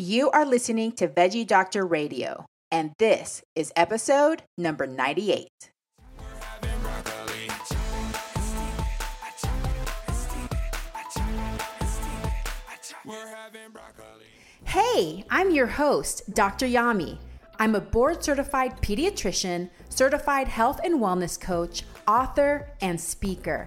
You are listening to Veggie Doctor Radio, and this is episode number 98. Hey, I'm your host, Dr. Yami. I'm a board certified pediatrician, certified health and wellness coach, author, and speaker.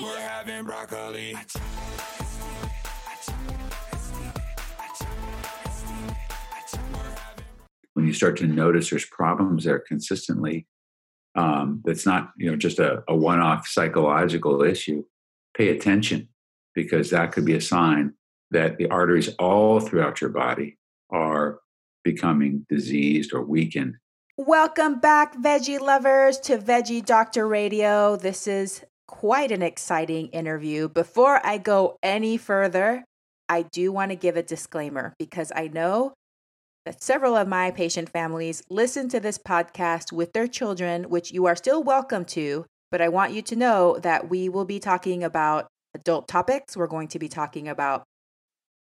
We're having broccoli. When you start to notice there's problems there consistently, um, that's not you know just a, a one-off psychological issue. Pay attention because that could be a sign that the arteries all throughout your body are becoming diseased or weakened. Welcome back, veggie lovers, to Veggie Doctor Radio. This is quite an exciting interview. Before I go any further, I do want to give a disclaimer because I know that several of my patient families listen to this podcast with their children, which you are still welcome to. But I want you to know that we will be talking about adult topics. We're going to be talking about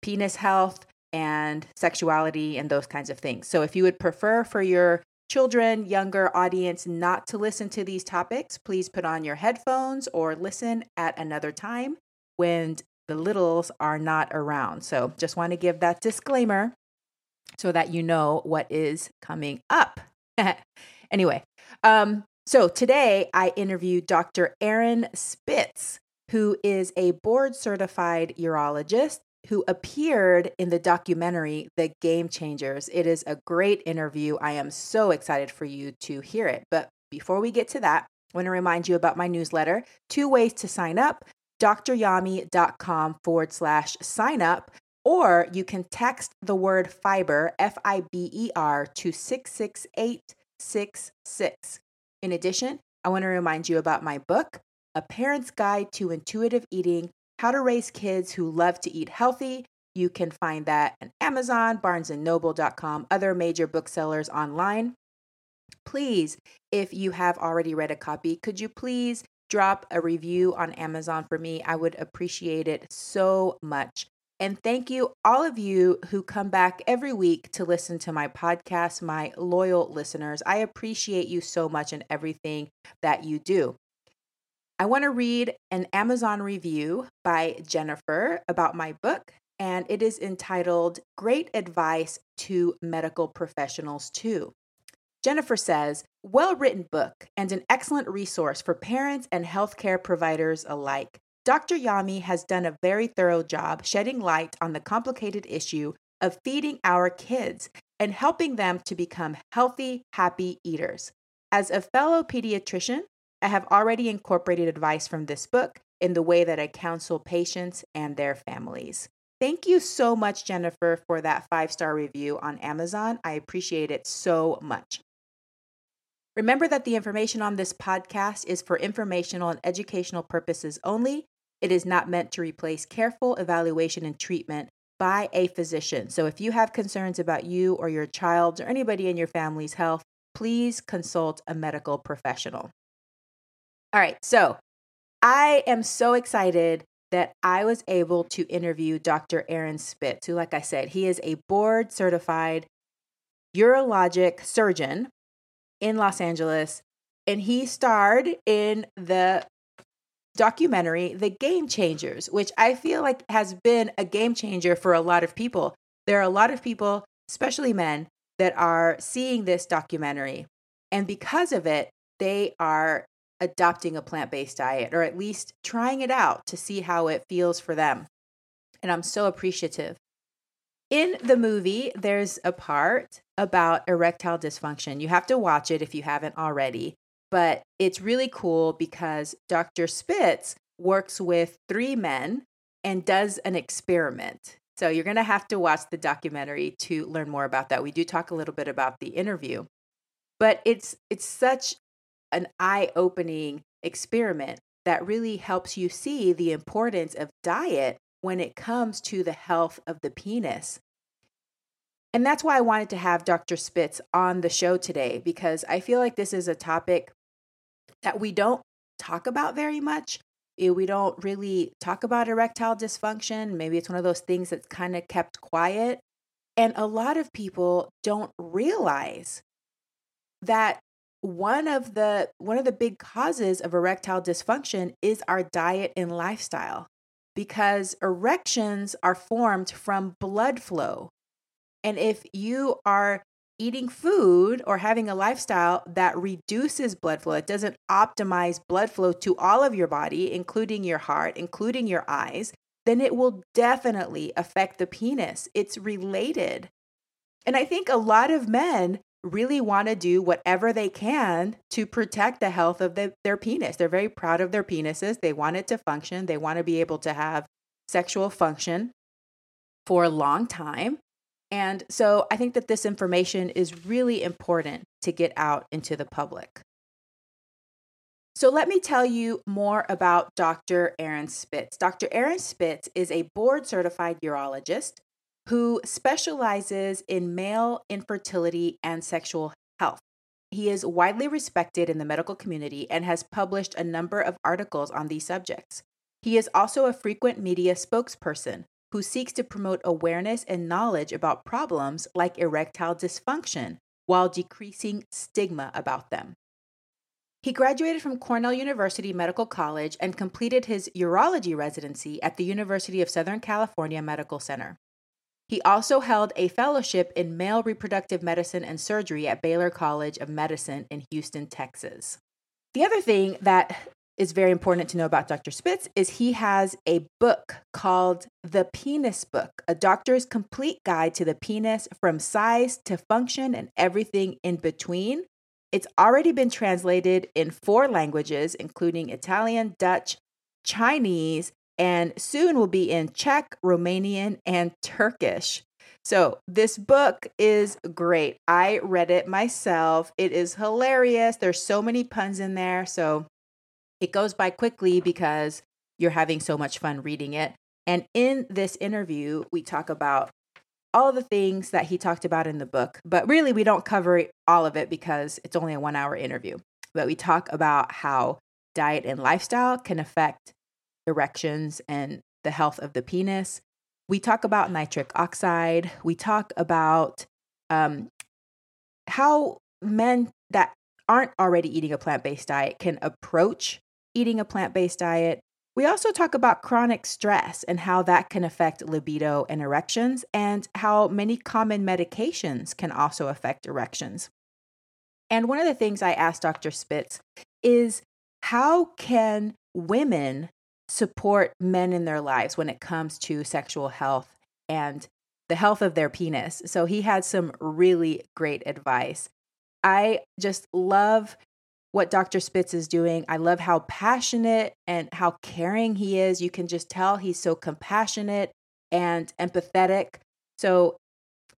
penis health, and sexuality and those kinds of things. So if you would prefer for your children, younger audience not to listen to these topics, please put on your headphones or listen at another time when the littles are not around. So just want to give that disclaimer so that you know what is coming up. anyway, um, so today I interviewed Dr. Aaron Spitz, who is a board certified urologist who appeared in the documentary The Game Changers. It is a great interview. I am so excited for you to hear it. But before we get to that, I want to remind you about my newsletter. Two ways to sign up dryami.com forward slash sign up, or you can text the word fiber, F I B E R, to 66866. In addition, I want to remind you about my book, A Parent's Guide to Intuitive Eating how to Raise Kids Who Love to Eat Healthy. You can find that on Amazon, barnesandnoble.com, other major booksellers online. Please, if you have already read a copy, could you please drop a review on Amazon for me? I would appreciate it so much. And thank you, all of you who come back every week to listen to my podcast, my loyal listeners. I appreciate you so much and everything that you do. I want to read an Amazon review by Jennifer about my book, and it is entitled Great Advice to Medical Professionals, too. Jennifer says, well written book and an excellent resource for parents and healthcare providers alike. Dr. Yami has done a very thorough job shedding light on the complicated issue of feeding our kids and helping them to become healthy, happy eaters. As a fellow pediatrician, I have already incorporated advice from this book in the way that I counsel patients and their families. Thank you so much, Jennifer, for that five star review on Amazon. I appreciate it so much. Remember that the information on this podcast is for informational and educational purposes only. It is not meant to replace careful evaluation and treatment by a physician. So if you have concerns about you or your child's or anybody in your family's health, please consult a medical professional. All right. So I am so excited that I was able to interview Dr. Aaron Spitz, who, like I said, he is a board certified urologic surgeon in Los Angeles. And he starred in the documentary, The Game Changers, which I feel like has been a game changer for a lot of people. There are a lot of people, especially men, that are seeing this documentary. And because of it, they are adopting a plant based diet or at least trying it out to see how it feels for them. And I'm so appreciative. In the movie, there's a part about erectile dysfunction. You have to watch it if you haven't already, but it's really cool because Dr. Spitz works with three men and does an experiment. So you're going to have to watch the documentary to learn more about that. We do talk a little bit about the interview. But it's it's such an eye-opening experiment that really helps you see the importance of diet when it comes to the health of the penis. And that's why I wanted to have Dr. Spitz on the show today because I feel like this is a topic that we don't talk about very much. Eh, we don't really talk about erectile dysfunction. Maybe it's one of those things that's kind of kept quiet. And a lot of people don't realize that one of the one of the big causes of erectile dysfunction is our diet and lifestyle because erections are formed from blood flow. And if you are eating food or having a lifestyle that reduces blood flow, it doesn't optimize blood flow to all of your body, including your heart, including your eyes, then it will definitely affect the penis. It's related. And I think a lot of men really want to do whatever they can to protect the health of the, their penis. They're very proud of their penises. They want it to function, they want to be able to have sexual function for a long time. And so I think that this information is really important to get out into the public. So let me tell you more about Dr. Aaron Spitz. Dr. Aaron Spitz is a board certified urologist who specializes in male infertility and sexual health. He is widely respected in the medical community and has published a number of articles on these subjects. He is also a frequent media spokesperson who seeks to promote awareness and knowledge about problems like erectile dysfunction while decreasing stigma about them. He graduated from Cornell University Medical College and completed his urology residency at the University of Southern California Medical Center. He also held a fellowship in male reproductive medicine and surgery at Baylor College of Medicine in Houston, Texas. The other thing that is very important to know about Dr. Spitz is he has a book called The Penis Book, a doctor's complete guide to the penis from size to function and everything in between. It's already been translated in four languages, including Italian, Dutch, Chinese, and soon will be in Czech, Romanian, and Turkish. So, this book is great. I read it myself. It is hilarious. There's so many puns in there. So, it goes by quickly because you're having so much fun reading it. And in this interview, we talk about all the things that he talked about in the book, but really we don't cover all of it because it's only a one hour interview. But we talk about how diet and lifestyle can affect erections and the health of the penis. We talk about nitric oxide. We talk about um, how men that aren't already eating a plant based diet can approach eating a plant based diet. We also talk about chronic stress and how that can affect libido and erections, and how many common medications can also affect erections. And one of the things I asked Dr. Spitz is how can women support men in their lives when it comes to sexual health and the health of their penis. So he had some really great advice. I just love what Dr. Spitz is doing. I love how passionate and how caring he is. You can just tell he's so compassionate and empathetic. So,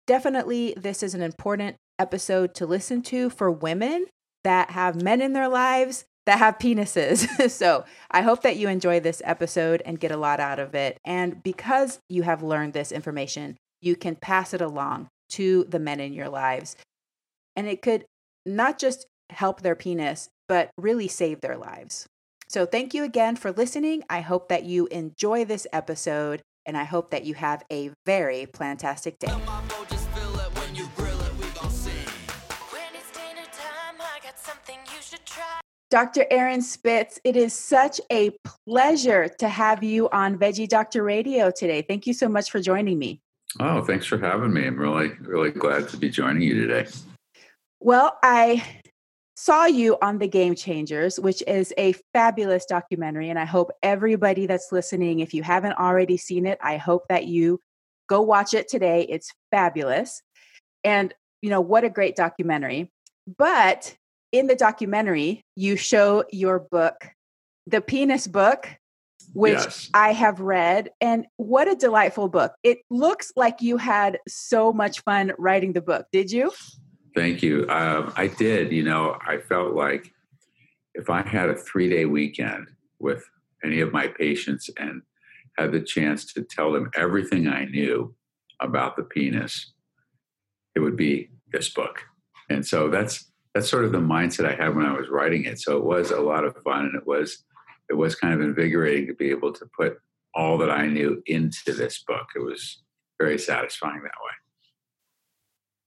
definitely, this is an important episode to listen to for women that have men in their lives that have penises. so I hope that you enjoy this episode and get a lot out of it. And because you have learned this information, you can pass it along to the men in your lives. And it could not just help their penis, but really save their lives. So thank you again for listening. I hope that you enjoy this episode and I hope that you have a very plantastic day. Dr. Aaron Spitz, it is such a pleasure to have you on Veggie Doctor Radio today. Thank you so much for joining me. Oh, thanks for having me. I'm really, really glad to be joining you today. Well, I saw you on The Game Changers, which is a fabulous documentary. And I hope everybody that's listening, if you haven't already seen it, I hope that you go watch it today. It's fabulous. And, you know, what a great documentary. But in the documentary, you show your book, the penis book, which yes. I have read. And what a delightful book. It looks like you had so much fun writing the book. Did you? Thank you. Um, I did. You know, I felt like if I had a three day weekend with any of my patients and had the chance to tell them everything I knew about the penis, it would be this book. And so that's that's sort of the mindset I had when I was writing it. So it was a lot of fun and it was it was kind of invigorating to be able to put all that I knew into this book. It was very satisfying that way.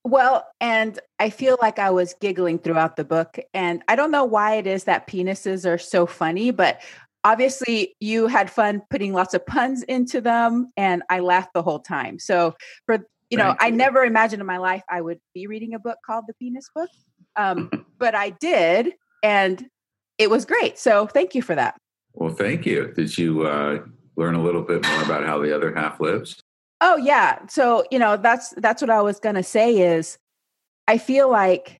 Well, and I feel like I was giggling throughout the book. And I don't know why it is that penises are so funny, but obviously you had fun putting lots of puns into them. And I laughed the whole time. So, for, you know, I never imagined in my life I would be reading a book called The Penis Book. Um, but I did. And it was great. So, thank you for that. Well, thank you. Did you uh, learn a little bit more about how the other half lives? Oh yeah. So, you know, that's that's what I was going to say is I feel like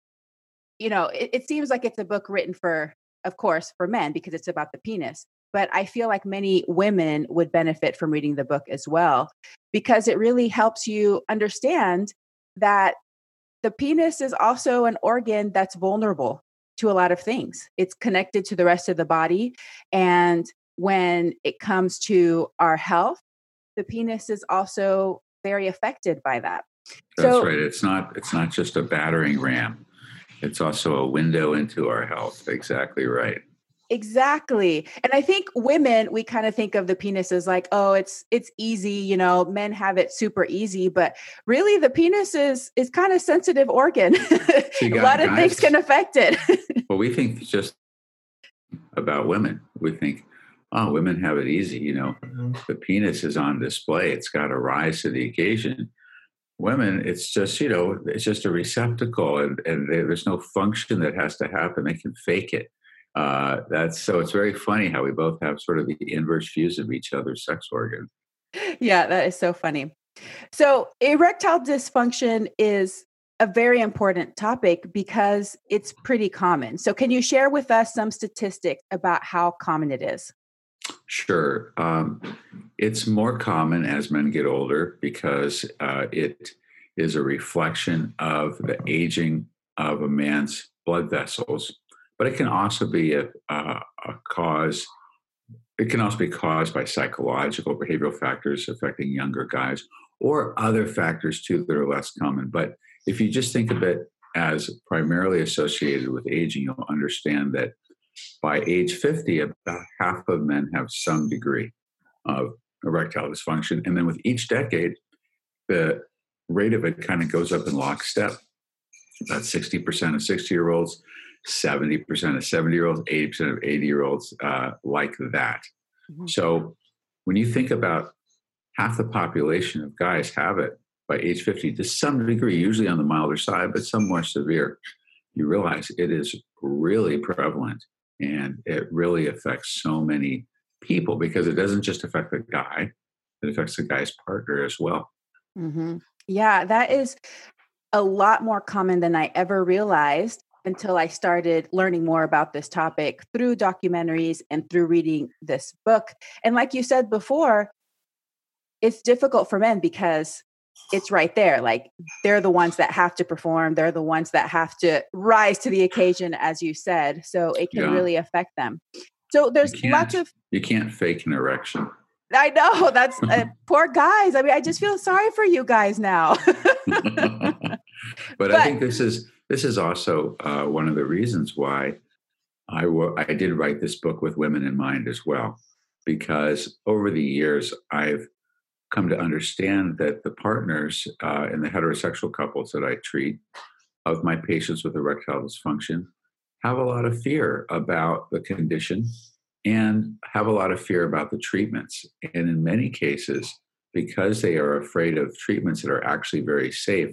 you know, it, it seems like it's a book written for of course for men because it's about the penis, but I feel like many women would benefit from reading the book as well because it really helps you understand that the penis is also an organ that's vulnerable to a lot of things. It's connected to the rest of the body and when it comes to our health the penis is also very affected by that. That's so, right. It's not it's not just a battering ram. It's also a window into our health. Exactly right. Exactly. And I think women we kind of think of the penis as like, oh, it's it's easy, you know, men have it super easy, but really the penis is is kind of sensitive organ. a lot of things can affect it. well, we think just about women. We think oh, women have it easy. You know, mm-hmm. the penis is on display, it's got to rise to the occasion. Women, it's just, you know, it's just a receptacle and, and there's no function that has to happen. They can fake it. Uh, that's so it's very funny how we both have sort of the inverse views of each other's sex organs. Yeah, that is so funny. So, erectile dysfunction is a very important topic because it's pretty common. So, can you share with us some statistics about how common it is? Sure. Um, it's more common as men get older because uh, it is a reflection of the aging of a man's blood vessels, but it can also be a, a, a cause. It can also be caused by psychological behavioral factors affecting younger guys or other factors too that are less common. But if you just think of it as primarily associated with aging, you'll understand that by age 50, about half of men have some degree of erectile dysfunction. And then with each decade, the rate of it kind of goes up in lockstep. About 60% of 60 year olds, 70% of 70 year olds, 80% of 80 year olds, uh, like that. Mm-hmm. So when you think about half the population of guys have it by age 50 to some degree, usually on the milder side, but some more severe, you realize it is really prevalent and it really affects so many people because it doesn't just affect the guy, it affects the guy's partner as well. Mm-hmm. Yeah, that is a lot more common than I ever realized until I started learning more about this topic through documentaries and through reading this book. And like you said before, it's difficult for men because it's right there. Like they're the ones that have to perform. They're the ones that have to rise to the occasion, as you said. So it can yeah. really affect them. So there's lots of. You can't fake an erection. I know that's uh, poor guys. I mean, I just feel sorry for you guys now. but, but, I think this is this is also uh, one of the reasons why I, w- I did write this book with women in mind as well, because over the years I've come to understand that the partners uh, in the heterosexual couples that I treat of my patients with erectile dysfunction have a lot of fear about the condition and have a lot of fear about the treatments. And in many cases, because they are afraid of treatments that are actually very safe,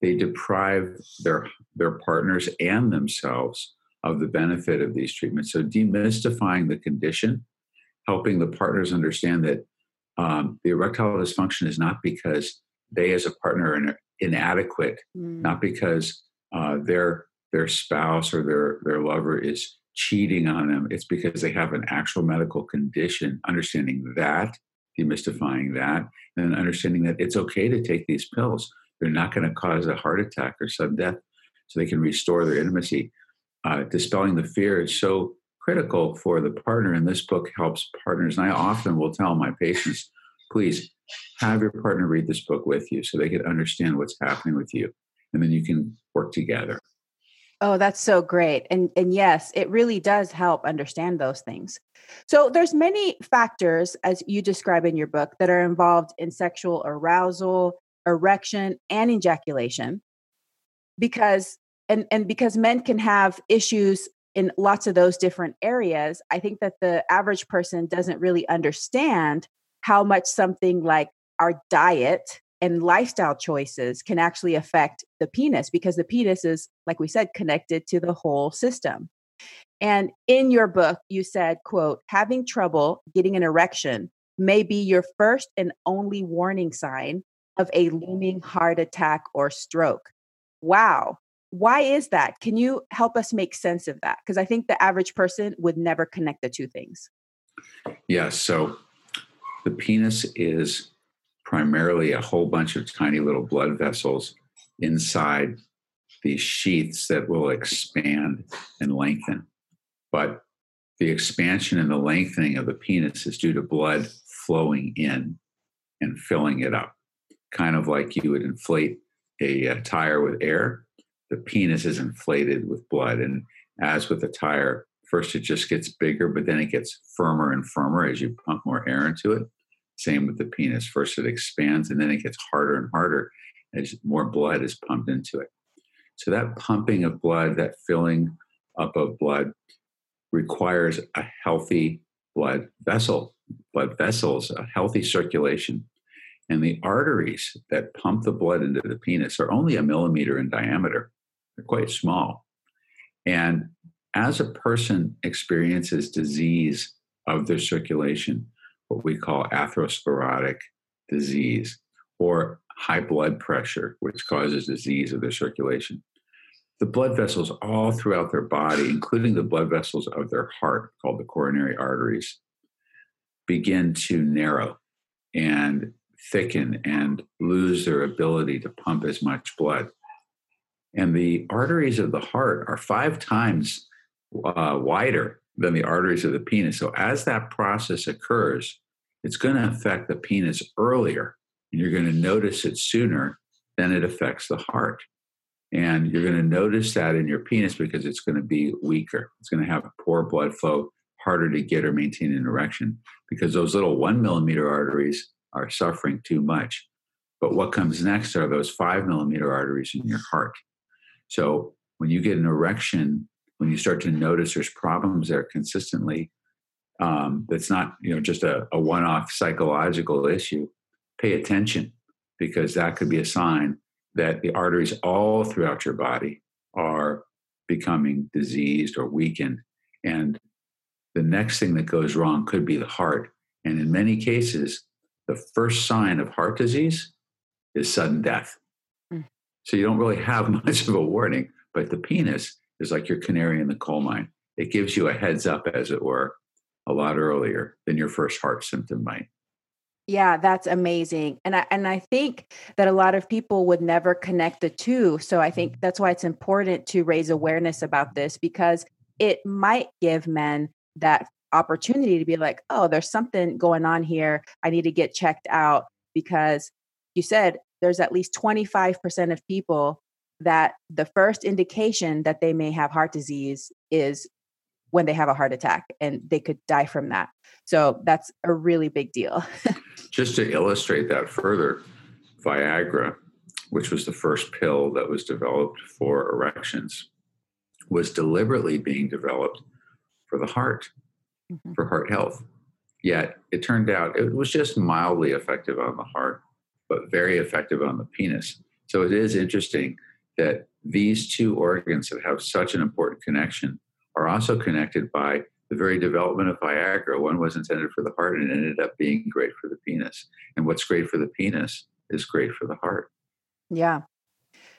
they deprive their, their partners and themselves of the benefit of these treatments. So, demystifying the condition, helping the partners understand that um, the erectile dysfunction is not because they as a partner are inadequate, mm. not because uh, their their spouse or their their lover is cheating on them, it's because they have an actual medical condition, understanding that, demystifying that, and understanding that it's okay to take these pills. They're not going to cause a heart attack or sudden death, so they can restore their intimacy. Uh, dispelling the fear is so critical for the partner, and this book helps partners. And I often will tell my patients, please have your partner read this book with you so they can understand what's happening with you, and then you can work together. Oh, that's so great. And and yes, it really does help understand those things. So there's many factors as you describe in your book that are involved in sexual arousal, erection, and ejaculation. Because and and because men can have issues in lots of those different areas, I think that the average person doesn't really understand how much something like our diet and lifestyle choices can actually affect the penis because the penis is like we said connected to the whole system. And in your book you said quote having trouble getting an erection may be your first and only warning sign of a looming heart attack or stroke. Wow. Why is that? Can you help us make sense of that? Because i think the average person would never connect the two things. Yes so the penis is primarily a whole bunch of tiny little blood vessels inside these sheaths that will expand and lengthen. But the expansion and the lengthening of the penis is due to blood flowing in and filling it up. Kind of like you would inflate a, a tire with air, the penis is inflated with blood. And as with a tire, first it just gets bigger, but then it gets firmer and firmer as you pump more air into it. Same with the penis. First, it expands and then it gets harder and harder as more blood is pumped into it. So, that pumping of blood, that filling up of blood, requires a healthy blood vessel, blood vessels, a healthy circulation. And the arteries that pump the blood into the penis are only a millimeter in diameter, they're quite small. And as a person experiences disease of their circulation, what we call atherosclerotic disease or high blood pressure, which causes disease of their circulation. The blood vessels all throughout their body, including the blood vessels of their heart, called the coronary arteries, begin to narrow and thicken and lose their ability to pump as much blood. And the arteries of the heart are five times uh, wider than the arteries of the penis. So, as that process occurs, it's going to affect the penis earlier and you're going to notice it sooner than it affects the heart. And you're going to notice that in your penis because it's going to be weaker. It's going to have poor blood flow, harder to get or maintain an erection because those little one millimeter arteries are suffering too much. But what comes next are those five millimeter arteries in your heart. So when you get an erection, when you start to notice there's problems there consistently, um, that's not you know just a, a one-off psychological issue pay attention because that could be a sign that the arteries all throughout your body are becoming diseased or weakened. And the next thing that goes wrong could be the heart. And in many cases the first sign of heart disease is sudden death. Mm. so you don't really have much of a warning but the penis is like your canary in the coal mine. It gives you a heads up as it were a lot earlier than your first heart symptom might. Yeah, that's amazing. And I and I think that a lot of people would never connect the two. So I think that's why it's important to raise awareness about this because it might give men that opportunity to be like, "Oh, there's something going on here. I need to get checked out." Because you said there's at least 25% of people that the first indication that they may have heart disease is when they have a heart attack and they could die from that. So that's a really big deal. Just to illustrate that further, Viagra, which was the first pill that was developed for erections, was deliberately being developed for the heart, mm-hmm. for heart health. Yet it turned out it was just mildly effective on the heart, but very effective on the penis. So it is interesting that these two organs that have such an important connection are also connected by the very development of Viagra. One was intended for the heart and it ended up being great for the penis. And what's great for the penis is great for the heart. Yeah.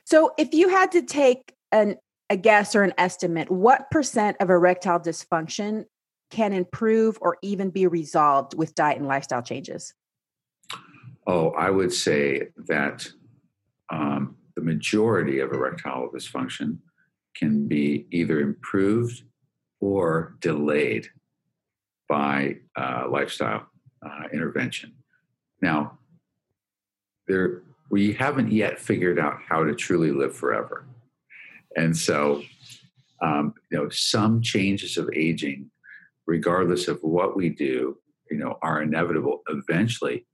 So if you had to take an a guess or an estimate, what percent of erectile dysfunction can improve or even be resolved with diet and lifestyle changes? Oh, I would say that um, the majority of erectile dysfunction can be either improved or delayed by uh, lifestyle uh, intervention. Now, there we haven't yet figured out how to truly live forever, and so um, you know some changes of aging, regardless of what we do, you know, are inevitable eventually.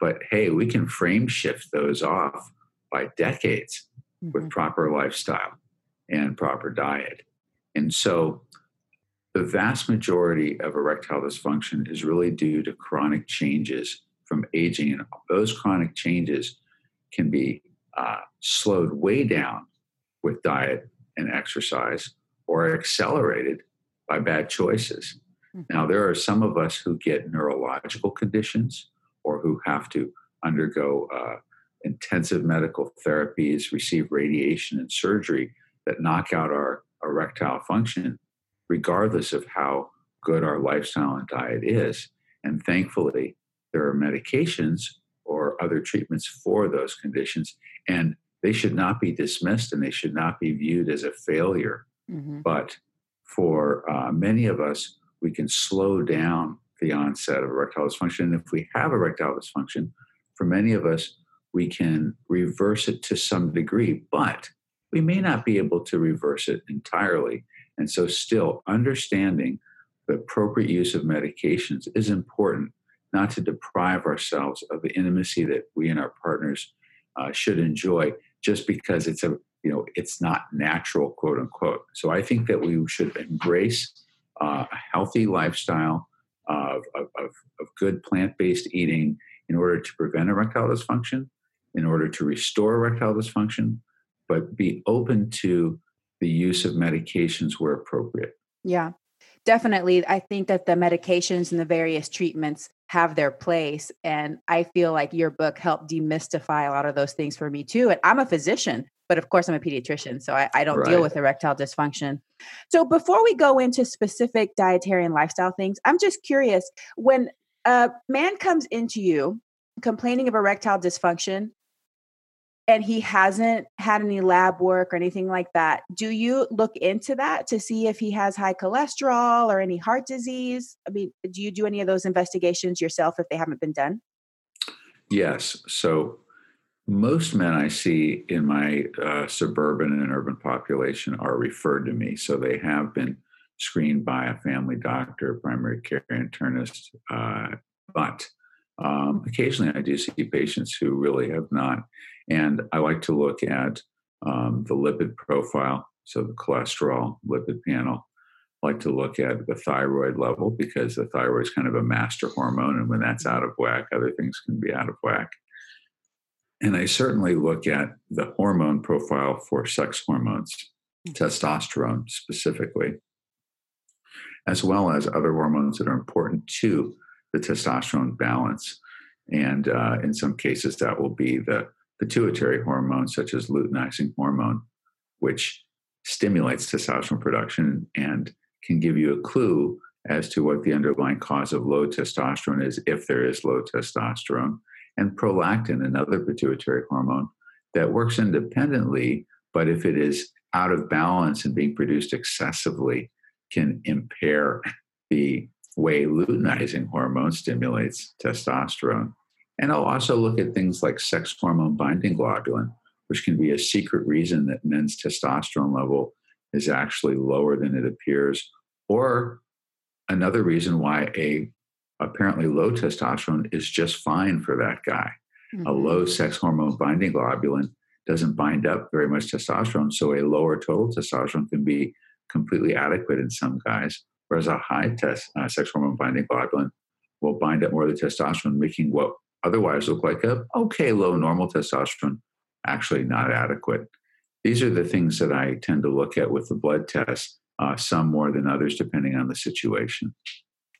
But hey, we can frame shift those off by decades mm-hmm. with proper lifestyle and proper diet. And so the vast majority of erectile dysfunction is really due to chronic changes from aging. And those chronic changes can be uh, slowed way down with diet and exercise or accelerated by bad choices. Mm-hmm. Now, there are some of us who get neurological conditions or who have to undergo uh, intensive medical therapies, receive radiation and surgery that knock out our erectile function, regardless of how good our lifestyle and diet is. And thankfully, there are medications or other treatments for those conditions, and they should not be dismissed and they should not be viewed as a failure. Mm-hmm. But for uh, many of us, we can slow down the onset of erectile dysfunction. And if we have erectile dysfunction, for many of us, we can reverse it to some degree, but we may not be able to reverse it entirely. And so, still understanding the appropriate use of medications is important, not to deprive ourselves of the intimacy that we and our partners uh, should enjoy just because it's a you know it's not natural quote unquote so i think that we should embrace uh, a healthy lifestyle of, of, of good plant-based eating in order to prevent erectile dysfunction in order to restore erectile dysfunction, but be open to the use of medications where appropriate. Yeah, definitely. I think that the medications and the various treatments have their place. And I feel like your book helped demystify a lot of those things for me too. And I'm a physician, but of course I'm a pediatrician, so I, I don't right. deal with erectile dysfunction. So before we go into specific dietary and lifestyle things, I'm just curious when a man comes into you complaining of erectile dysfunction, and he hasn't had any lab work or anything like that, do you look into that to see if he has high cholesterol or any heart disease? I mean, do you do any of those investigations yourself if they haven't been done? Yes. So, most men I see in my uh, suburban and urban population are referred to me. So, they have been screened by a family doctor, primary care internist. Uh, but um, occasionally I do see patients who really have not and I like to look at um, the lipid profile, so the cholesterol lipid panel. I like to look at the thyroid level because the thyroid is kind of a master hormone. And when that's out of whack, other things can be out of whack. And I certainly look at the hormone profile for sex hormones, mm. testosterone specifically, as well as other hormones that are important to the testosterone balance. And uh, in some cases, that will be the pituitary hormone, such as luteinizing hormone, which stimulates testosterone production and can give you a clue as to what the underlying cause of low testosterone is, if there is low testosterone, and prolactin, another pituitary hormone that works independently, but if it is out of balance and being produced excessively, can impair the way luteinizing hormone stimulates testosterone. And I'll also look at things like sex hormone binding globulin, which can be a secret reason that men's testosterone level is actually lower than it appears, or another reason why a apparently low testosterone is just fine for that guy. Mm-hmm. A low sex hormone binding globulin doesn't bind up very much testosterone, so a lower total testosterone can be completely adequate in some guys, whereas a high test uh, sex hormone binding globulin will bind up more of the testosterone, making what otherwise look like a okay low normal testosterone, actually not adequate. These are the things that I tend to look at with the blood test, uh, some more than others, depending on the situation.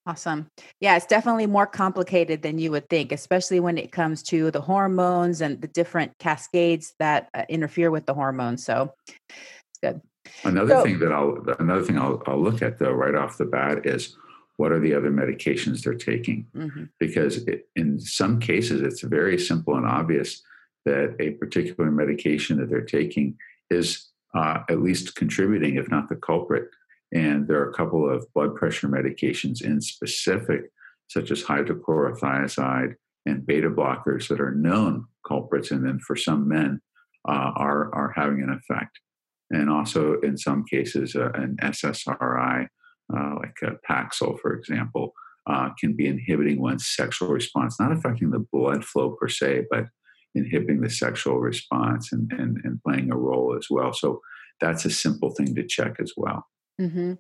Awesome. Yeah, it's definitely more complicated than you would think, especially when it comes to the hormones and the different cascades that uh, interfere with the hormones. So it's good. Another so, thing that I'll another thing I'll, I'll look at though right off the bat is what are the other medications they're taking? Mm-hmm. Because it, in some cases, it's very simple and obvious that a particular medication that they're taking is uh, at least contributing, if not the culprit. And there are a couple of blood pressure medications in specific, such as hydrochlorothiazide and beta blockers, that are known culprits. And then for some men, uh, are, are having an effect. And also, in some cases, uh, an SSRI, uh, like Paxil, for example, uh, can be inhibiting one's sexual response, not affecting the blood flow per se, but inhibiting the sexual response and, and, and playing a role as well. So that's a simple thing to check as well. Mm-hmm.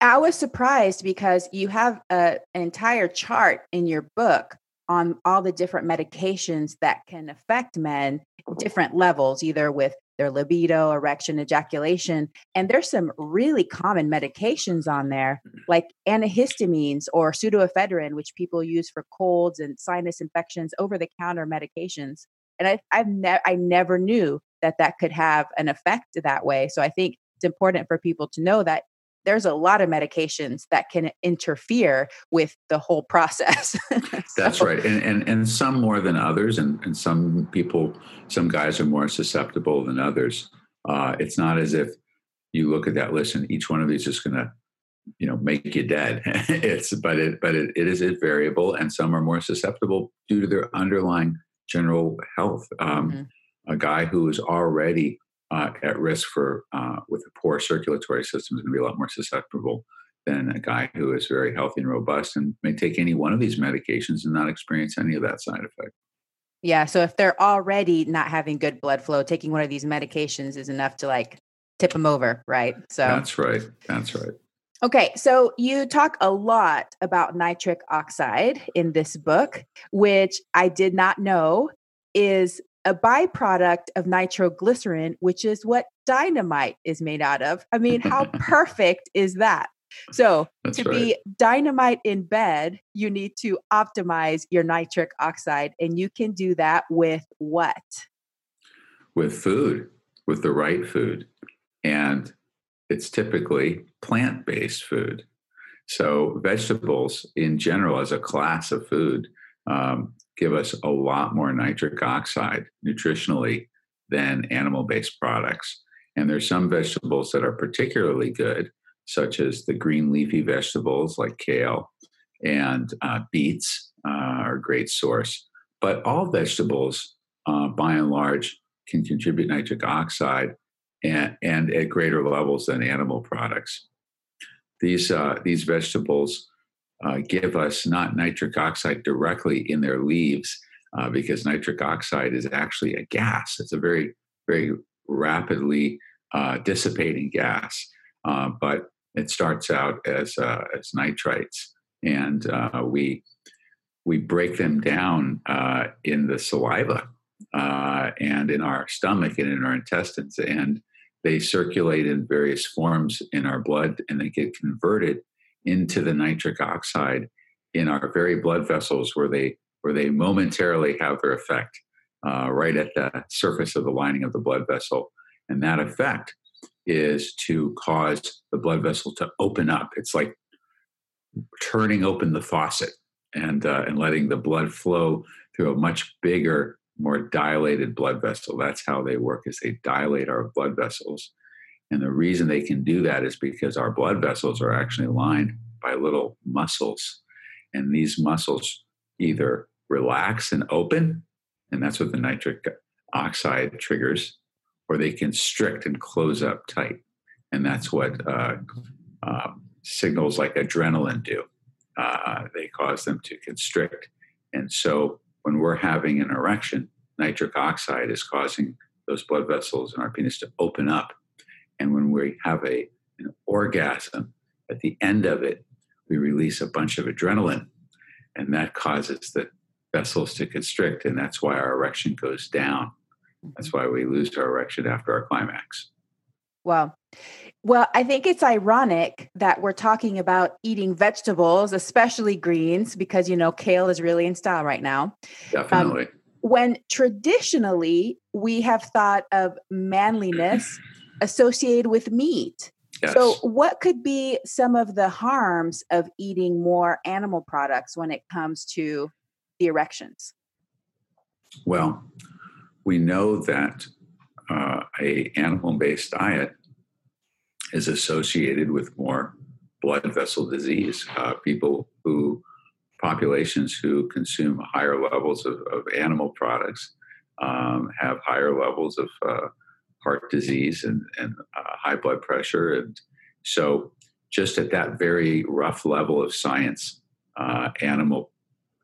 I was surprised because you have a, an entire chart in your book on all the different medications that can affect men different levels either with their libido erection ejaculation and there's some really common medications on there mm. like antihistamines or pseudoephedrine which people use for colds and sinus infections over the counter medications and I, I've never I never knew that that could have an effect that way. So I think it's important for people to know that there's a lot of medications that can interfere with the whole process. so. That's right. And, and, and some more than others. And, and some people, some guys are more susceptible than others. Uh, it's not as if you look at that list and each one of these is going to, you know, make you dead. it's, but it, but it, it is a variable and some are more susceptible due to their underlying general health. Um, mm-hmm. A guy who is already uh, at risk for uh, with a poor circulatory system is going to be a lot more susceptible than a guy who is very healthy and robust and may take any one of these medications and not experience any of that side effect. Yeah. So if they're already not having good blood flow, taking one of these medications is enough to like tip them over, right? So that's right. That's right. Okay, so you talk a lot about nitric oxide in this book, which I did not know is a byproduct of nitroglycerin, which is what dynamite is made out of. I mean, how perfect is that? So, That's to right. be dynamite in bed, you need to optimize your nitric oxide, and you can do that with what? With food, with the right food. And it's typically plant based food. So, vegetables in general, as a class of food, um, give us a lot more nitric oxide nutritionally than animal based products. And there's some vegetables that are particularly good, such as the green leafy vegetables like kale and uh, beets uh, are a great source. But all vegetables, uh, by and large, can contribute nitric oxide and, and at greater levels than animal products. These, uh, these vegetables uh, give us not nitric oxide directly in their leaves, uh, because nitric oxide is actually a gas. It's a very, very rapidly uh, dissipating gas, uh, but it starts out as, uh, as nitrites. And we, we break them down in the saliva and in our stomach and in our intestines. And they circulate in various forms in our blood and they get converted into the nitric oxide in our very blood vessels where they where they momentarily have their effect uh, right at the surface of the lining of the blood vessel and that effect is to cause the blood vessel to open up it's like turning open the faucet and uh, and letting the blood flow through a much bigger more dilated blood vessel. That's how they work is they dilate our blood vessels. And the reason they can do that is because our blood vessels are actually lined by little muscles. And these muscles either relax and open, and that's what the nitric oxide triggers, or they constrict and close up tight. And that's what uh, uh, signals like adrenaline do. Uh, they cause them to constrict. And so when we're having an erection, nitric oxide is causing those blood vessels in our penis to open up. And when we have a, an orgasm, at the end of it, we release a bunch of adrenaline, and that causes the vessels to constrict, and that's why our erection goes down. That's why we lose our erection after our climax. Well, well, I think it's ironic that we're talking about eating vegetables, especially greens, because you know kale is really in style right now. Definitely. Um, when traditionally we have thought of manliness associated with meat. Yes. So, what could be some of the harms of eating more animal products when it comes to the erections? Well, we know that uh, a animal-based diet is associated with more blood vessel disease. Uh, people who populations who consume higher levels of, of animal products um, have higher levels of uh, heart disease and, and uh, high blood pressure. And so, just at that very rough level of science, uh, animal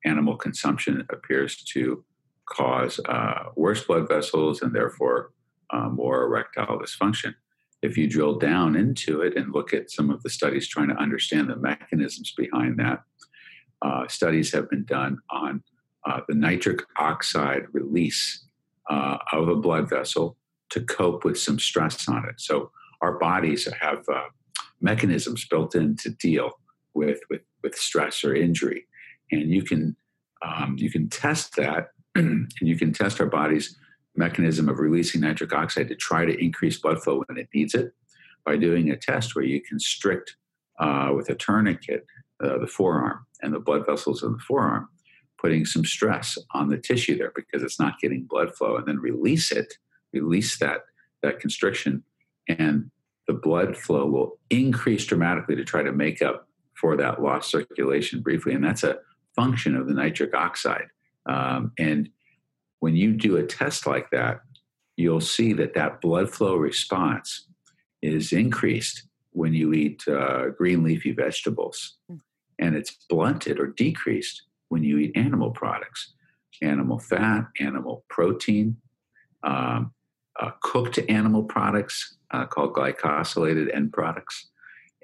animal consumption appears to cause uh, worse blood vessels and therefore uh, more erectile dysfunction. If you drill down into it and look at some of the studies trying to understand the mechanisms behind that, uh, studies have been done on uh, the nitric oxide release of a blood vessel to cope with some stress on it. So our bodies have uh, mechanisms built in to deal with, with, with stress or injury, and you can um, you can test that, and you can test our body's mechanism of releasing nitric oxide to try to increase blood flow when it needs it by doing a test where you constrict uh, with a tourniquet uh, the forearm and the blood vessels in the forearm, putting some stress on the tissue there because it's not getting blood flow, and then release it, release that that constriction, and the blood flow will increase dramatically to try to make up for that lost circulation briefly, and that's a function of the nitric oxide. Um, and when you do a test like that, you'll see that that blood flow response is increased when you eat uh, green leafy vegetables. And it's blunted or decreased when you eat animal products animal fat animal protein. Um, uh, cooked animal products uh, called glycosylated end products.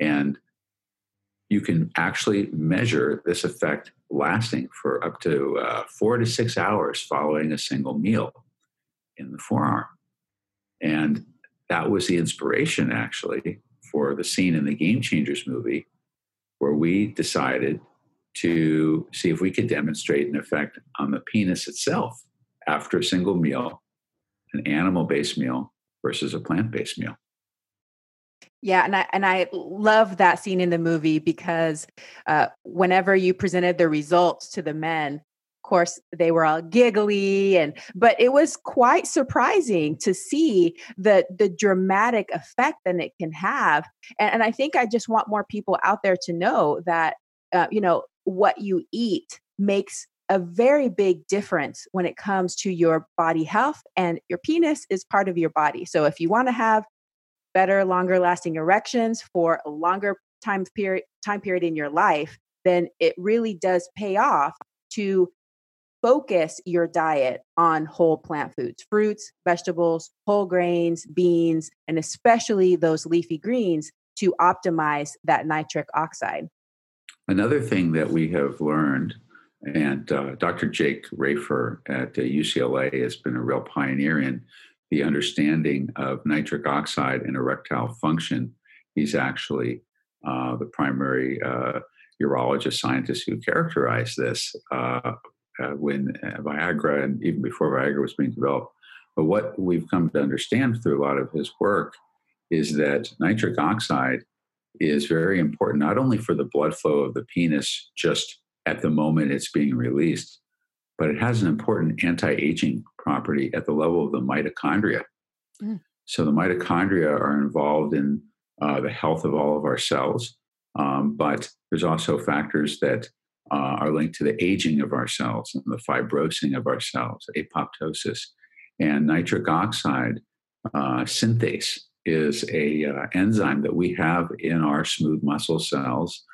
And you can actually measure this effect lasting for up to uh, four to six hours following a single meal in the forearm. And that was the inspiration actually for the scene in the game changers movie where we decided to see if we could demonstrate an effect on the penis itself after a single meal, an animal based meal versus a plant based meal. Yeah, and I and I love that scene in the movie because uh, whenever you presented the results to the men, of course they were all giggly and but it was quite surprising to see the the dramatic effect that it can have and, and i think i just want more people out there to know that uh, you know what you eat makes a very big difference when it comes to your body health and your penis is part of your body so if you want to have better longer lasting erections for a longer time period time period in your life then it really does pay off to focus your diet on whole plant foods, fruits, vegetables, whole grains, beans, and especially those leafy greens to optimize that nitric oxide. Another thing that we have learned, and uh, Dr. Jake Rajfer at uh, UCLA has been a real pioneer in the understanding of nitric oxide and erectile function. He's actually uh, the primary uh, urologist scientist who characterized this uh, uh, when uh, Viagra and even before Viagra was being developed. But what we've come to understand through a lot of his work is that nitric oxide is very important, not only for the blood flow of the penis just at the moment it's being released, but it has an important anti aging property at the level of the mitochondria. Mm. So the mitochondria are involved in uh, the health of all of our cells, um, but there's also factors that uh, are linked to the aging of our cells and the fibrosing of our cells, apoptosis. And nitric oxide uh, synthase is a uh, enzyme that we have in our smooth muscle cells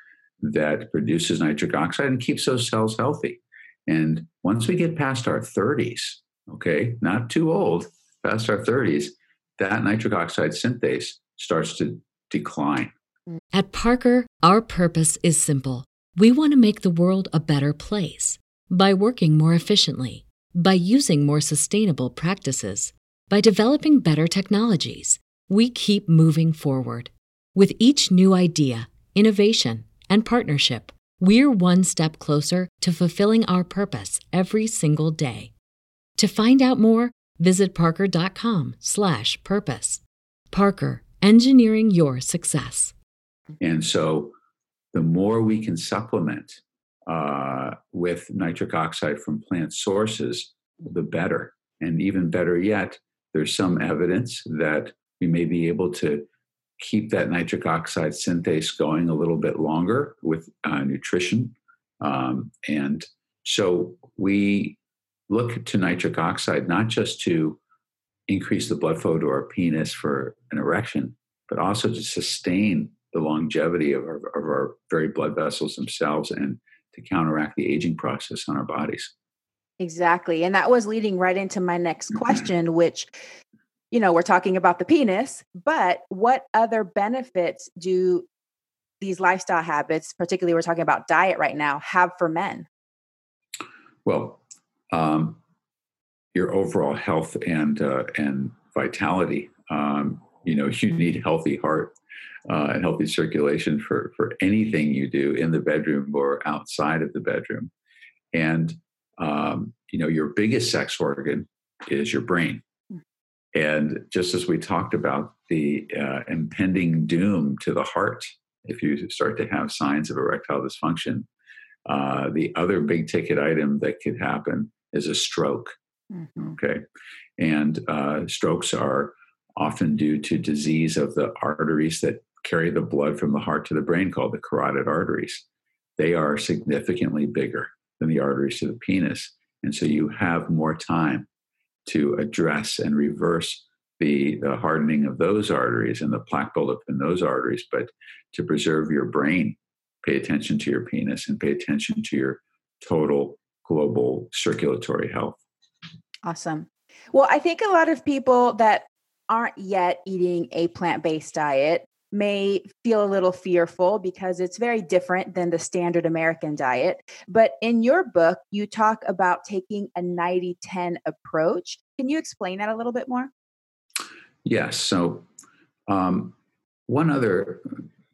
that produces nitric oxide and keeps those cells healthy. And once we get past our 30s, okay, not too old, past our 30s, that nitric oxide synthase starts to decline. At Parker, our purpose is simple we want to make the world a better place by working more efficiently, by using more sustainable practices, by developing better technologies. We keep moving forward. With each new idea, innovation, and partnership, we're one step closer to fulfilling our purpose every single day. To find out more, visit parker.com/purpose. Parker, engineering your success. And so the more we can supplement uh, with nitric oxide from plant sources, the better. And even better yet, there's some evidence that we may be able to keep that nitric oxide synthase going a little bit longer with uh, nutrition. Um, and so we look to nitric oxide not just to increase the blood flow to our penis for an erection, but also to sustain the longevity of our, of our very blood vessels themselves and to counteract the aging process on our bodies. Exactly. And that was leading right into my next question, which, you know, we're talking about the penis, but what other benefits do these lifestyle habits, particularly we're talking about diet right now, have for men? Well, um, your overall health and uh, and vitality. Um, you know, you need healthy heart uh, and healthy circulation for for anything you do in the bedroom or outside of the bedroom. And um, you know, your biggest sex organ is your brain. And just as we talked about the uh, impending doom to the heart, if you start to have signs of erectile dysfunction, uh, the other big ticket item that could happen is a stroke. Mm-hmm. Okay. And uh, strokes are often due to disease of the arteries that carry the blood from the heart to the brain called the carotid arteries. They are significantly bigger than the arteries to the penis. And so you have more time to address and reverse the, the hardening of those arteries and the plaque buildup in those arteries. But to preserve your brain, pay attention to your penis and pay attention to your total global circulatory health. Awesome. Well, I think a lot of people that aren't yet eating a plant based diet may feel a little fearful because it's very different than the standard American diet. But in your book, you talk about taking a 90 10 approach. Can you explain that a little bit more? Yes. So, um, one other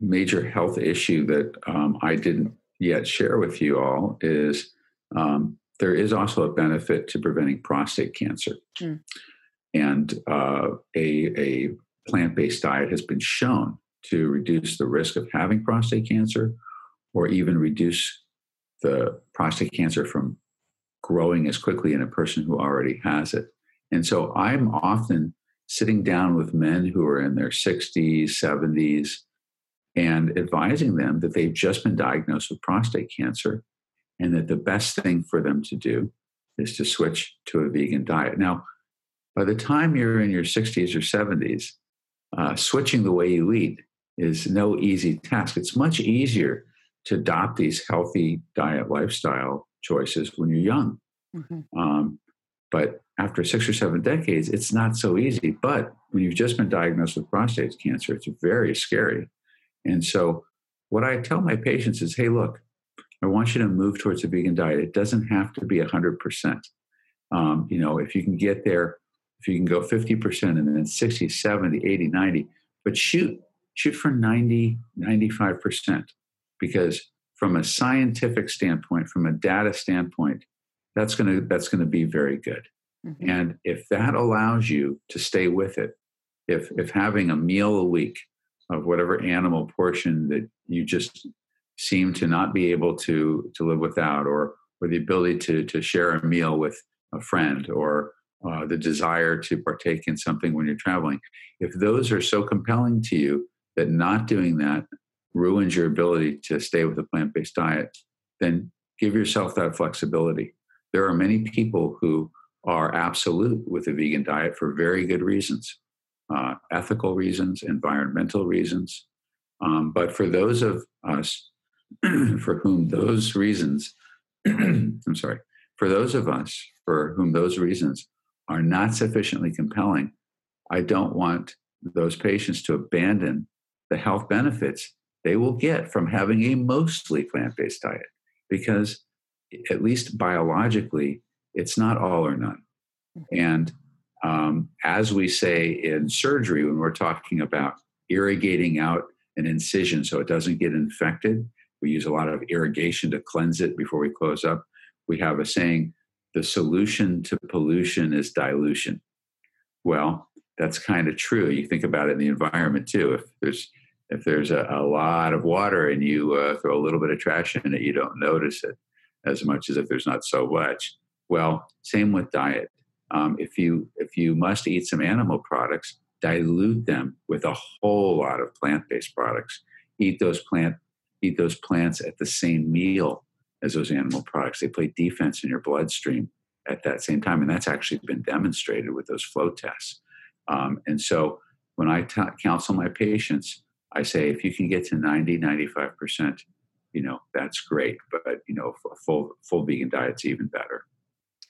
major health issue that um, I didn't yet share with you all is um, there is also a benefit to preventing prostate cancer. Mm. And uh, a, a plant based diet has been shown to reduce the risk of having prostate cancer or even reduce the prostate cancer from growing as quickly in a person who already has it. And so I'm often sitting down with men who are in their 60s, 70s, and advising them that they've just been diagnosed with prostate cancer and that the best thing for them to do is to switch to a vegan diet. Now, by the time you're in your 60s or 70s, uh, switching the way you eat is no easy task. It's much easier to adopt these healthy diet lifestyle choices when you're young. Mm-hmm. Um, but after six or seven decades, it's not so easy. But when you've just been diagnosed with prostate cancer, it's very scary. And so, what I tell my patients is hey, look, I want you to move towards a vegan diet. It doesn't have to be 100%. Um, you know, if you can get there, if you can go 50% and then 60, 70, 80, 90, but shoot shoot for 90, 95%. Because from a scientific standpoint, from a data standpoint, that's going to that's going to be very good. Mm-hmm. And if that allows you to stay with it, if if having a meal a week of whatever animal portion that you just seem to not be able to to live without, or or the ability to to share a meal with a friend, or uh, the desire to partake in something when you're traveling, if those are so compelling to you that not doing that ruins your ability to stay with a plant based diet, then give yourself that flexibility. There are many people who are absolute with a vegan diet for very good reasons uh, ethical reasons, environmental reasons. Um, but for those of us for whom those reasons, I'm sorry, for those of us for whom those reasons are not sufficiently compelling, I don't want those patients to abandon the health benefits they will get from having a mostly plant based diet because, at least biologically, it's not all or none. Mm-hmm. And um, as we say in surgery, when we're talking about irrigating out an incision so it doesn't get infected, we use a lot of irrigation to cleanse it before we close up. We have a saying the solution to pollution is dilution. Well, that's kind of true. You think about it in the environment too. If there's if there's a, a lot of water and you uh, throw a little bit of trash in it, you don't notice it as much as if there's not so much. Well, same with diet. Um, if you if you must eat some animal products, dilute them with a whole lot of plant-based products. Eat those plant eat those plants at the same meal as those animal products. They play defense in your bloodstream at that same time, and that's actually been demonstrated with those flow tests. Um, and so, when I t- counsel my patients, I say if you can get to 90, 95 percent, you know that's great. But you know, a full full vegan diet's even better.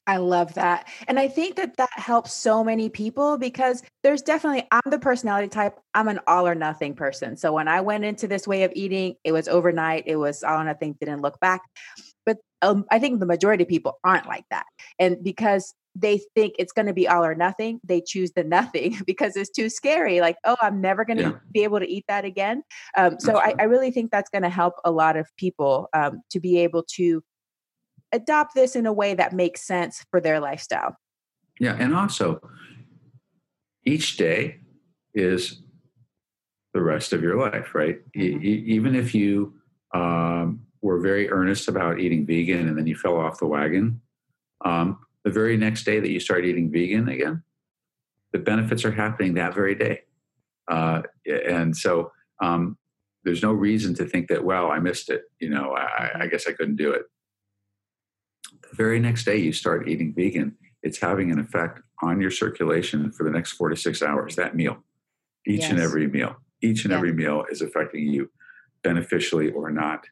I love that. And I think that that helps so many people because there's definitely, I'm the personality type, I'm an all or nothing person. So when I went into this way of eating, it was overnight, it was all or nothing, didn't look back. But um, I think the majority of people aren't like that. And because they think it's going to be all or nothing, they choose the nothing because it's too scary. Like, oh, I'm never going to yeah. be able to eat that again. Um, so I, I, really think that's going to help a lot of people um, to be able to adopt this in a way that makes sense for their lifestyle. Yeah, and also each day is the rest of your life, right? Mm-hmm. E- even if you um, were very earnest about eating vegan and then you fell off the wagon, um, the very next day that you start eating vegan again, the benefits are happening that very day. Uh, and so um, there's no reason to think that, well, I missed it. You know, I, I guess I couldn't do it the very next day you start eating vegan, it's having an effect on your circulation for the next four to six hours, that meal, each yes. and every meal. Each and yeah. every meal is affecting you beneficially or not,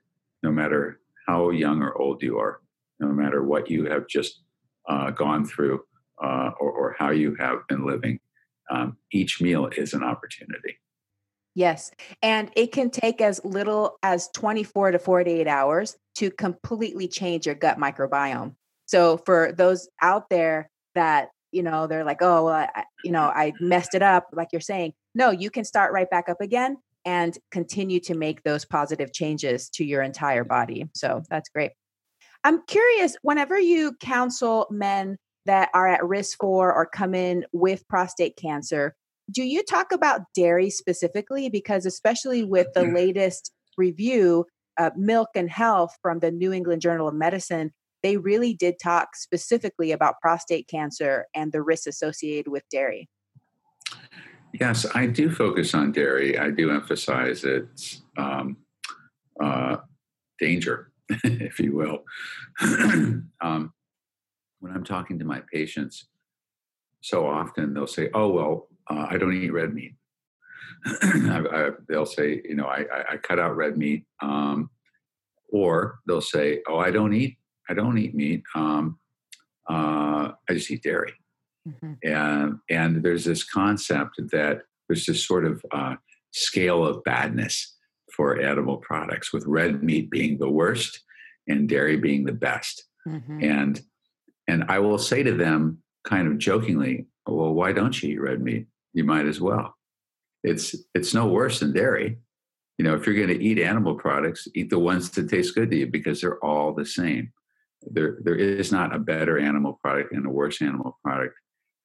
no matter how young or old you are, no matter what you have just uh, gone through uh, or, or, how you have been living. Um, each meal is an opportunity. Yes. And it can take as little as 24 to 48 hours to completely change your gut microbiome. So for those out there that, you know, they're like, oh, well, I, you know, I messed it up, like you're saying, no, you can start right back up again and continue to make those positive changes to your entire body. So that's great. I'm curious, whenever you counsel men that are at risk for or come in with prostate cancer, do you talk about dairy specifically? Because, especially with the latest review, uh, Milk and Health from the New England Journal of Medicine, they really did talk specifically about prostate cancer and the risks associated with dairy. Yes, I do focus on dairy. I do emphasize its um, uh, danger, if you will. um, when I'm talking to my patients, so often they'll say, "Oh well, uh, I don't eat red meat. I, I, they'll say, you know, I, I cut out red meat, um, or they'll say, oh, I don't eat, I don't eat meat. Um, uh, I just eat dairy. Mm-hmm. And and there's this concept that there's this sort of uh, scale of badness for animal products, with red meat being the worst and dairy being the best. Mm-hmm. And and I will say to them, kind of jokingly, well, why don't you eat red meat? you might as well. It's it's no worse than dairy. You know, if you're going to eat animal products, eat the ones that taste good to you because they're all the same. There there is not a better animal product and a worse animal product,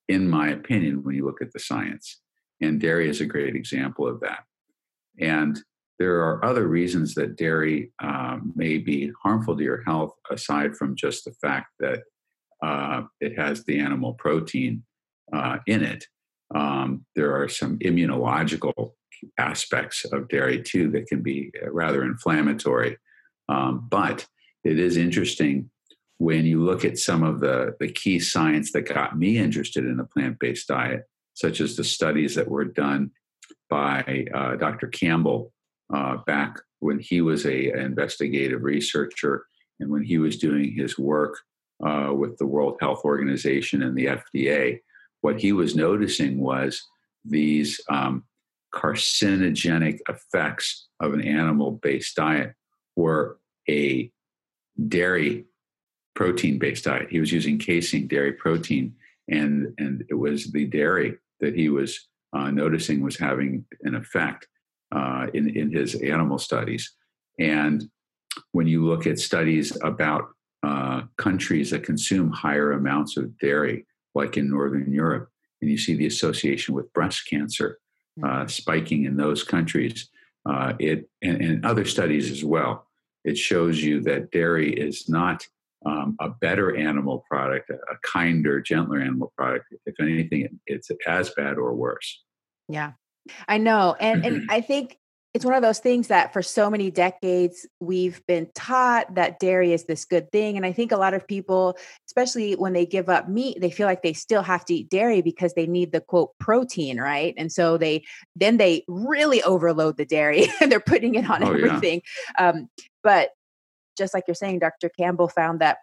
in my opinion, when you look at the science. And dairy is a great example of that. And there are other reasons that dairy um, may be harmful to your health, aside from just the fact that uh, it has the animal protein uh, in it. Um, there are some immunological aspects of dairy too that can be uh, rather inflammatory. Um, but it is interesting when you look at some of the, the key science that got me interested in a plant based diet, such as the studies that were done by uh, Dr. Campbell uh, back when he was a, an investigative researcher and when he was doing his work uh, with the World Health Organization and the FDA what he was noticing was these um, carcinogenic effects of an animal based diet were a dairy protein based diet. He was using casein dairy protein, and, and it was the dairy that he was uh, noticing was having an effect uh, in, in his animal studies. And when you look at studies about uh, countries that consume higher amounts of dairy, like in Northern Europe, and you see the association with breast cancer uh, mm-hmm. spiking in those countries. Uh, it and, and, other studies as well. It shows you that dairy is not um, a better animal product, a kinder, gentler animal product. If anything, it's as bad or worse. Yeah, I know, and and I think it's one of those things that for so many decades we've been taught that dairy is this good thing and i think a lot of people especially when they give up meat they feel like they still have to eat dairy because they need the quote protein right and so they then they really overload the dairy and they're putting it on oh, everything yeah. um, but just like you're saying dr campbell found that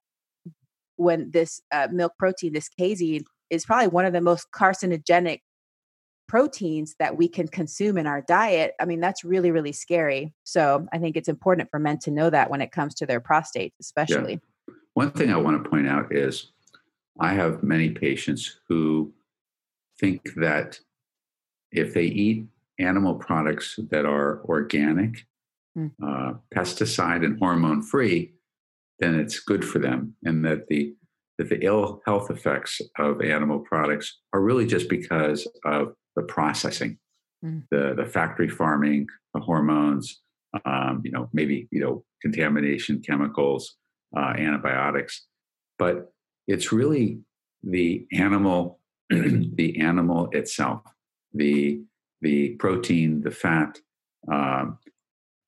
when this uh, milk protein this casein is probably one of the most carcinogenic proteins that we can consume in our diet, I mean, that's really, really scary. So I think it's important for men to know that when it comes to their prostate, especially. Yeah. One thing I want to point out is I have many patients who think that if they eat animal products that are organic, mm. uh, pesticide and hormone free, then it's good for them, and that the that the ill health effects of animal products are really just because of the processing, mm. the the factory farming, the hormones, um, you know, maybe you know contamination, chemicals, uh, antibiotics, but it's really the animal, the animal itself, the the protein, the fat. Um,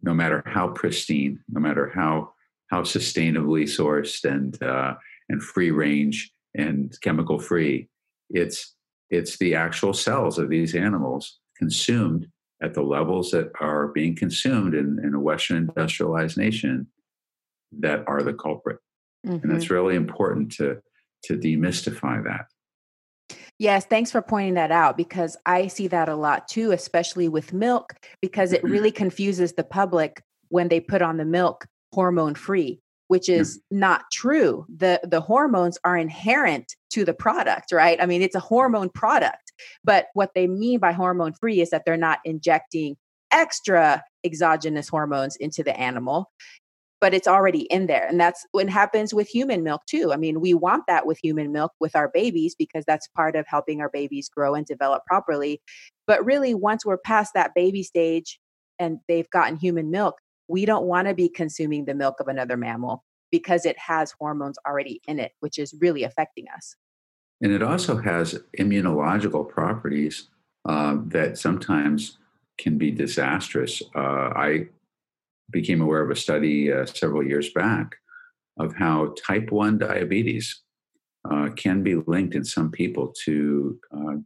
no matter how pristine, no matter how how sustainably sourced and uh, and free range and chemical free, it's it's the actual cells of these animals consumed at the levels that are being consumed in, in a Western industrialized nation that are the culprit. Mm-hmm. And it's mm-hmm. really important to, to demystify that. Yes, thanks for pointing that out because I see that a lot too, especially with milk, because it really confuses the public when they put on the milk hormone free which is yeah. not true. The the hormones are inherent to the product, right? I mean, it's a hormone product. But what they mean by hormone free is that they're not injecting extra exogenous hormones into the animal but it's already in there. And that's what happens with human milk too. I mean, we want that with human milk with our babies because that's part of helping our babies grow and develop properly. But really, once we're past that baby stage and they've gotten human milk, we don't want to be consuming the milk of another mammal because it has hormones already in it, which is really affecting us. And it also has immunological properties uh, that sometimes can be disastrous. Uh, I became aware of a study uh, several years back of how type 1 diabetes uh, can be linked in some people to uh,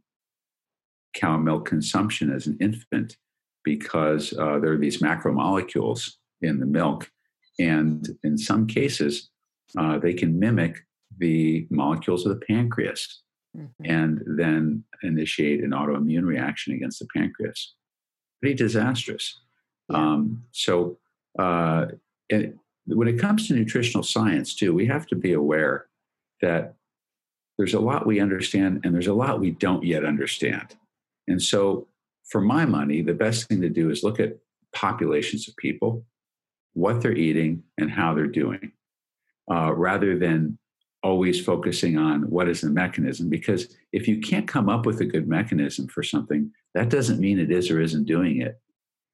cow milk consumption as an infant because uh, there are these macromolecules in the milk. And in some cases, uh, they can mimic the molecules of the pancreas mm-hmm. and then initiate an autoimmune reaction against the pancreas. Pretty disastrous. Um, so, uh, when it comes to nutritional science, too, we have to be aware that there's a lot we understand and there's a lot we don't yet understand. And so, for my money, the best thing to do is look at populations of people, what they're eating, and how they're doing, uh, rather than always focusing on what is the mechanism. Because if you can't come up with a good mechanism for something, that doesn't mean it is or isn't doing it.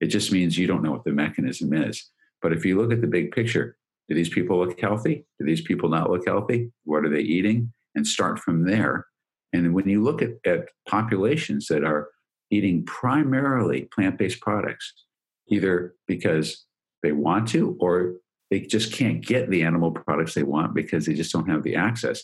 It just means you don't know what the mechanism is. But if you look at the big picture, do these people look healthy? Do these people not look healthy? What are they eating? And start from there. And when you look at, at populations that are eating primarily plant based products, either because they want to or they just can't get the animal products they want because they just don't have the access.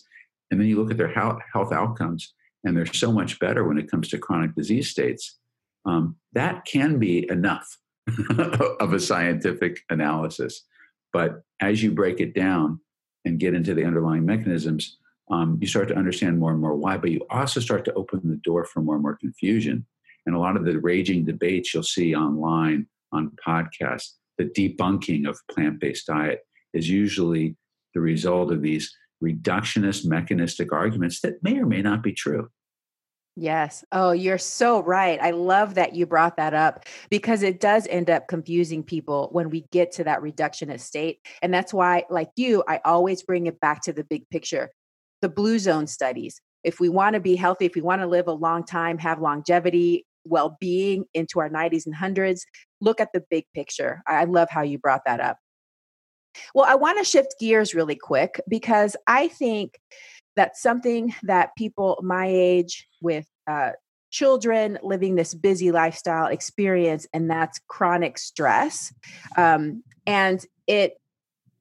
And then you look at their health, outcomes, and they're so much better when it comes to chronic disease states. Um, that can be enough of a scientific analysis. But as you break it down and get into the underlying mechanisms, um, you start to understand more and more why, but you also start to open the door for more and more confusion. And a lot of the raging debates you'll see online on podcasts, the debunking of plant based diet is usually the result of these reductionist mechanistic arguments that may or may not be true. Yes. Oh, you're so right. I love that you brought that up because it does end up confusing people when we get to that reductionist state. And that's why, like you, I always bring it back to the big picture the blue zone studies if we want to be healthy, if we want to live a long time, have longevity, well being into our 90s and 100s, look at the big picture. I love how you brought that up. Well, I want to shift gears really quick because I think that's something that people my age with uh, children living this busy lifestyle experience, and that's chronic stress. Um, and it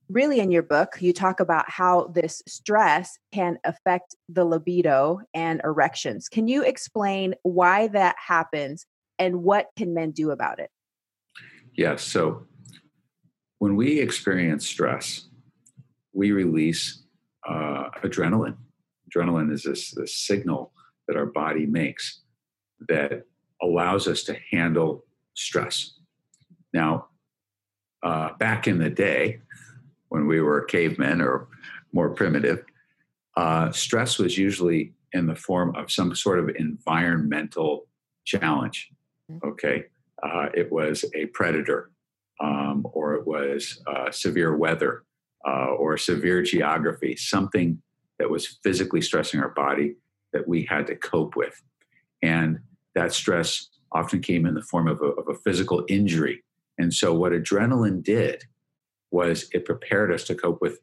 really in your book you talk about how this stress can affect the libido and erections. Can you explain why that happens and what can men do about it? Yes so when we experience stress we release uh, adrenaline. Adrenaline is this, this signal that our body makes that allows us to handle stress. Now uh, back in the day when we were cavemen or more primitive, uh, stress was usually in the form of some sort of environmental challenge. Mm-hmm. Okay. Uh, it was a predator, um, or it was uh, severe weather, uh, or severe geography, something that was physically stressing our body that we had to cope with. And that stress often came in the form of a, of a physical injury. And so, what adrenaline did was it prepared us to cope with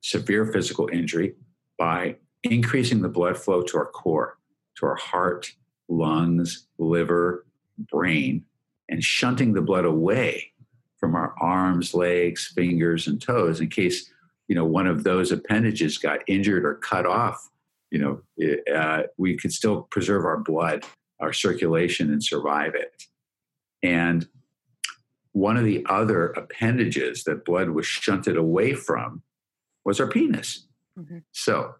severe physical injury by increasing the blood flow to our core, to our heart, lungs, liver, brain, and shunting the blood away from our arms, legs, fingers, and toes in case you know one of those appendages got injured or cut off. You know, uh, we could still preserve our blood, our circulation, and survive it. And one of the other appendages that blood was shunted away from was our penis. Mm-hmm. So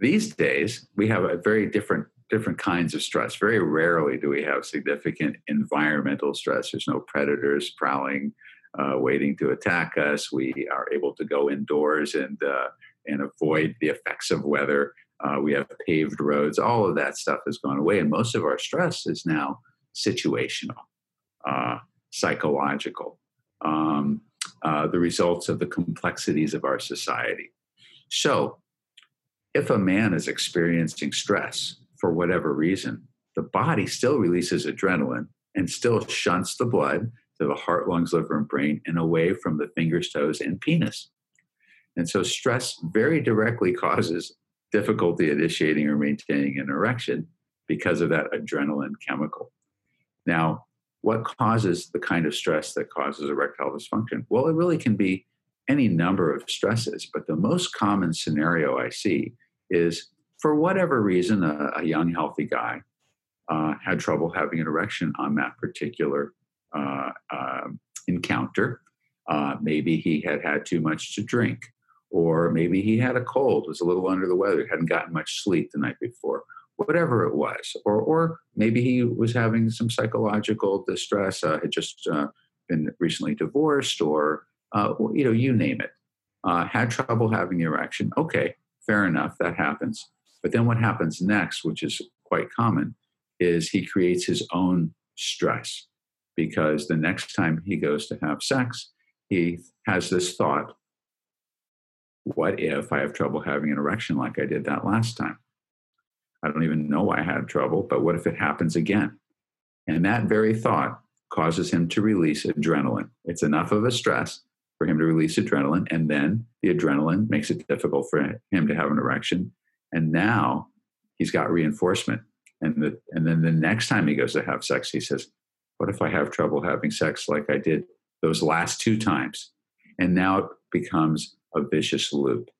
these days we have a very different different kinds of stress. Very rarely do we have significant environmental stress. There's no predators prowling, uh, waiting to attack us. We are able to go indoors and uh, and avoid the effects of weather. Uh, we have paved roads. All of that stuff has gone away, and most of our stress is now situational. Psychological, um, uh, the results of the complexities of our society. So, if a man is experiencing stress for whatever reason, the body still releases adrenaline and still shunts the blood to the heart, lungs, liver, and brain and away from the fingers, toes, and penis. And so, stress very directly causes difficulty initiating or maintaining an erection because of that adrenaline chemical. Now, what causes the kind of stress that causes erectile dysfunction? Well, it really can be any number of stresses, but the most common scenario I see is for whatever reason, a, a young, healthy guy uh, had trouble having an erection on that particular uh, uh, encounter. Maybe he had had too much to drink, or maybe he had a cold, was a little under the weather, hadn't gotten much sleep the night before, whatever it was, or or maybe he was having some psychological distress, uh, had just uh, been recently divorced, or uh, you know, you name it, uh, had trouble having the erection. Okay, fair enough, that happens. But then what happens next, which is quite common, is he creates his own stress because the next time he goes to have sex, he has this thought what if I have trouble having an erection like I did that last time? I don't even know why I had trouble, but what if it happens again? And that very thought causes him to release adrenaline. It's enough of a stress for him to release adrenaline, and then the adrenaline makes it difficult for him to have an erection. And now he's got reinforcement. And, the, and then the next time he goes to have sex, he says, What if I have trouble having sex like I did those last two times? And now it becomes a vicious loop.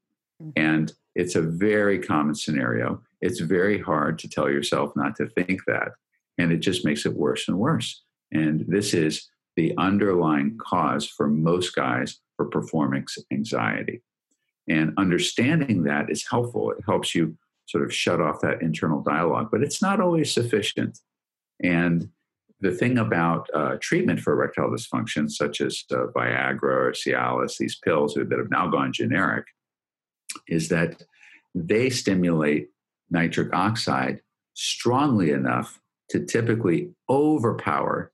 Mm-hmm. And it's a very common scenario. It's very hard to tell yourself not to think that. And it just makes it worse and worse. And this is the underlying cause for most guys for performance anxiety. And understanding that is helpful. It helps you sort of shut off that internal dialogue, but it's not always sufficient. And the thing about uh, treatment for erectile dysfunction, such as uh, Viagra or Cialis, these pills that have now gone generic, is that they stimulate nitric oxide strongly enough to typically overpower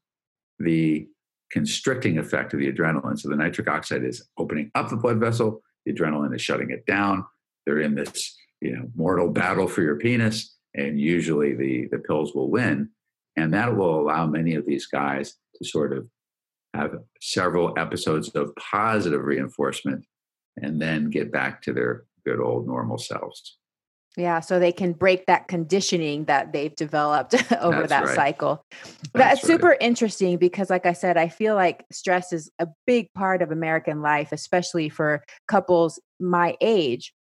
the constricting effect of the adrenaline. So the nitric oxide is opening up the blood vessel, the adrenaline is shutting it down. They're in this you know mortal battle for your penis, and usually the the pills will win, and that will allow many of these guys to sort of have several episodes of positive reinforcement, and then get back to their good old normal selves. Yeah, so they can break that conditioning that they've developed over That's that right. cycle. That's That's right. super interesting because, like I said, I feel like stress is a big part of American life, especially for couples my age.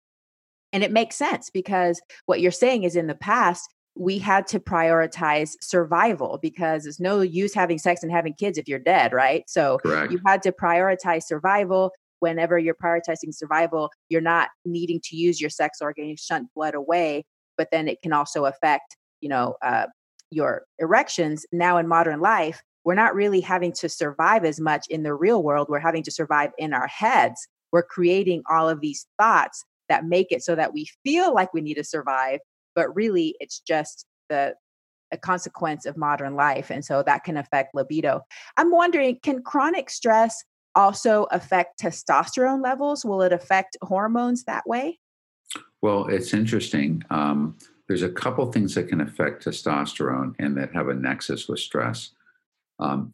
And it makes sense because what you're saying is in the past, we had to prioritize survival because it's no use having sex and having kids if you're dead, right? So Correct. you had to prioritize survival. Whenever you're prioritizing survival, you're not needing to use your sex organ, you shunt blood away, but then it can also affect, you know, uh, your erections. Now in modern life, we're not really having to survive as much in the real world. We're having to survive in our heads. We're creating all of these thoughts that make it so that we feel like we need to survive, but really it's just the a consequence of modern life. And so that can affect libido. I'm wondering, can chronic stress also affect testosterone levels? Will it affect hormones that way? Well, it's interesting. Um, there's a couple things that can affect testosterone and that have a nexus with stress. Um,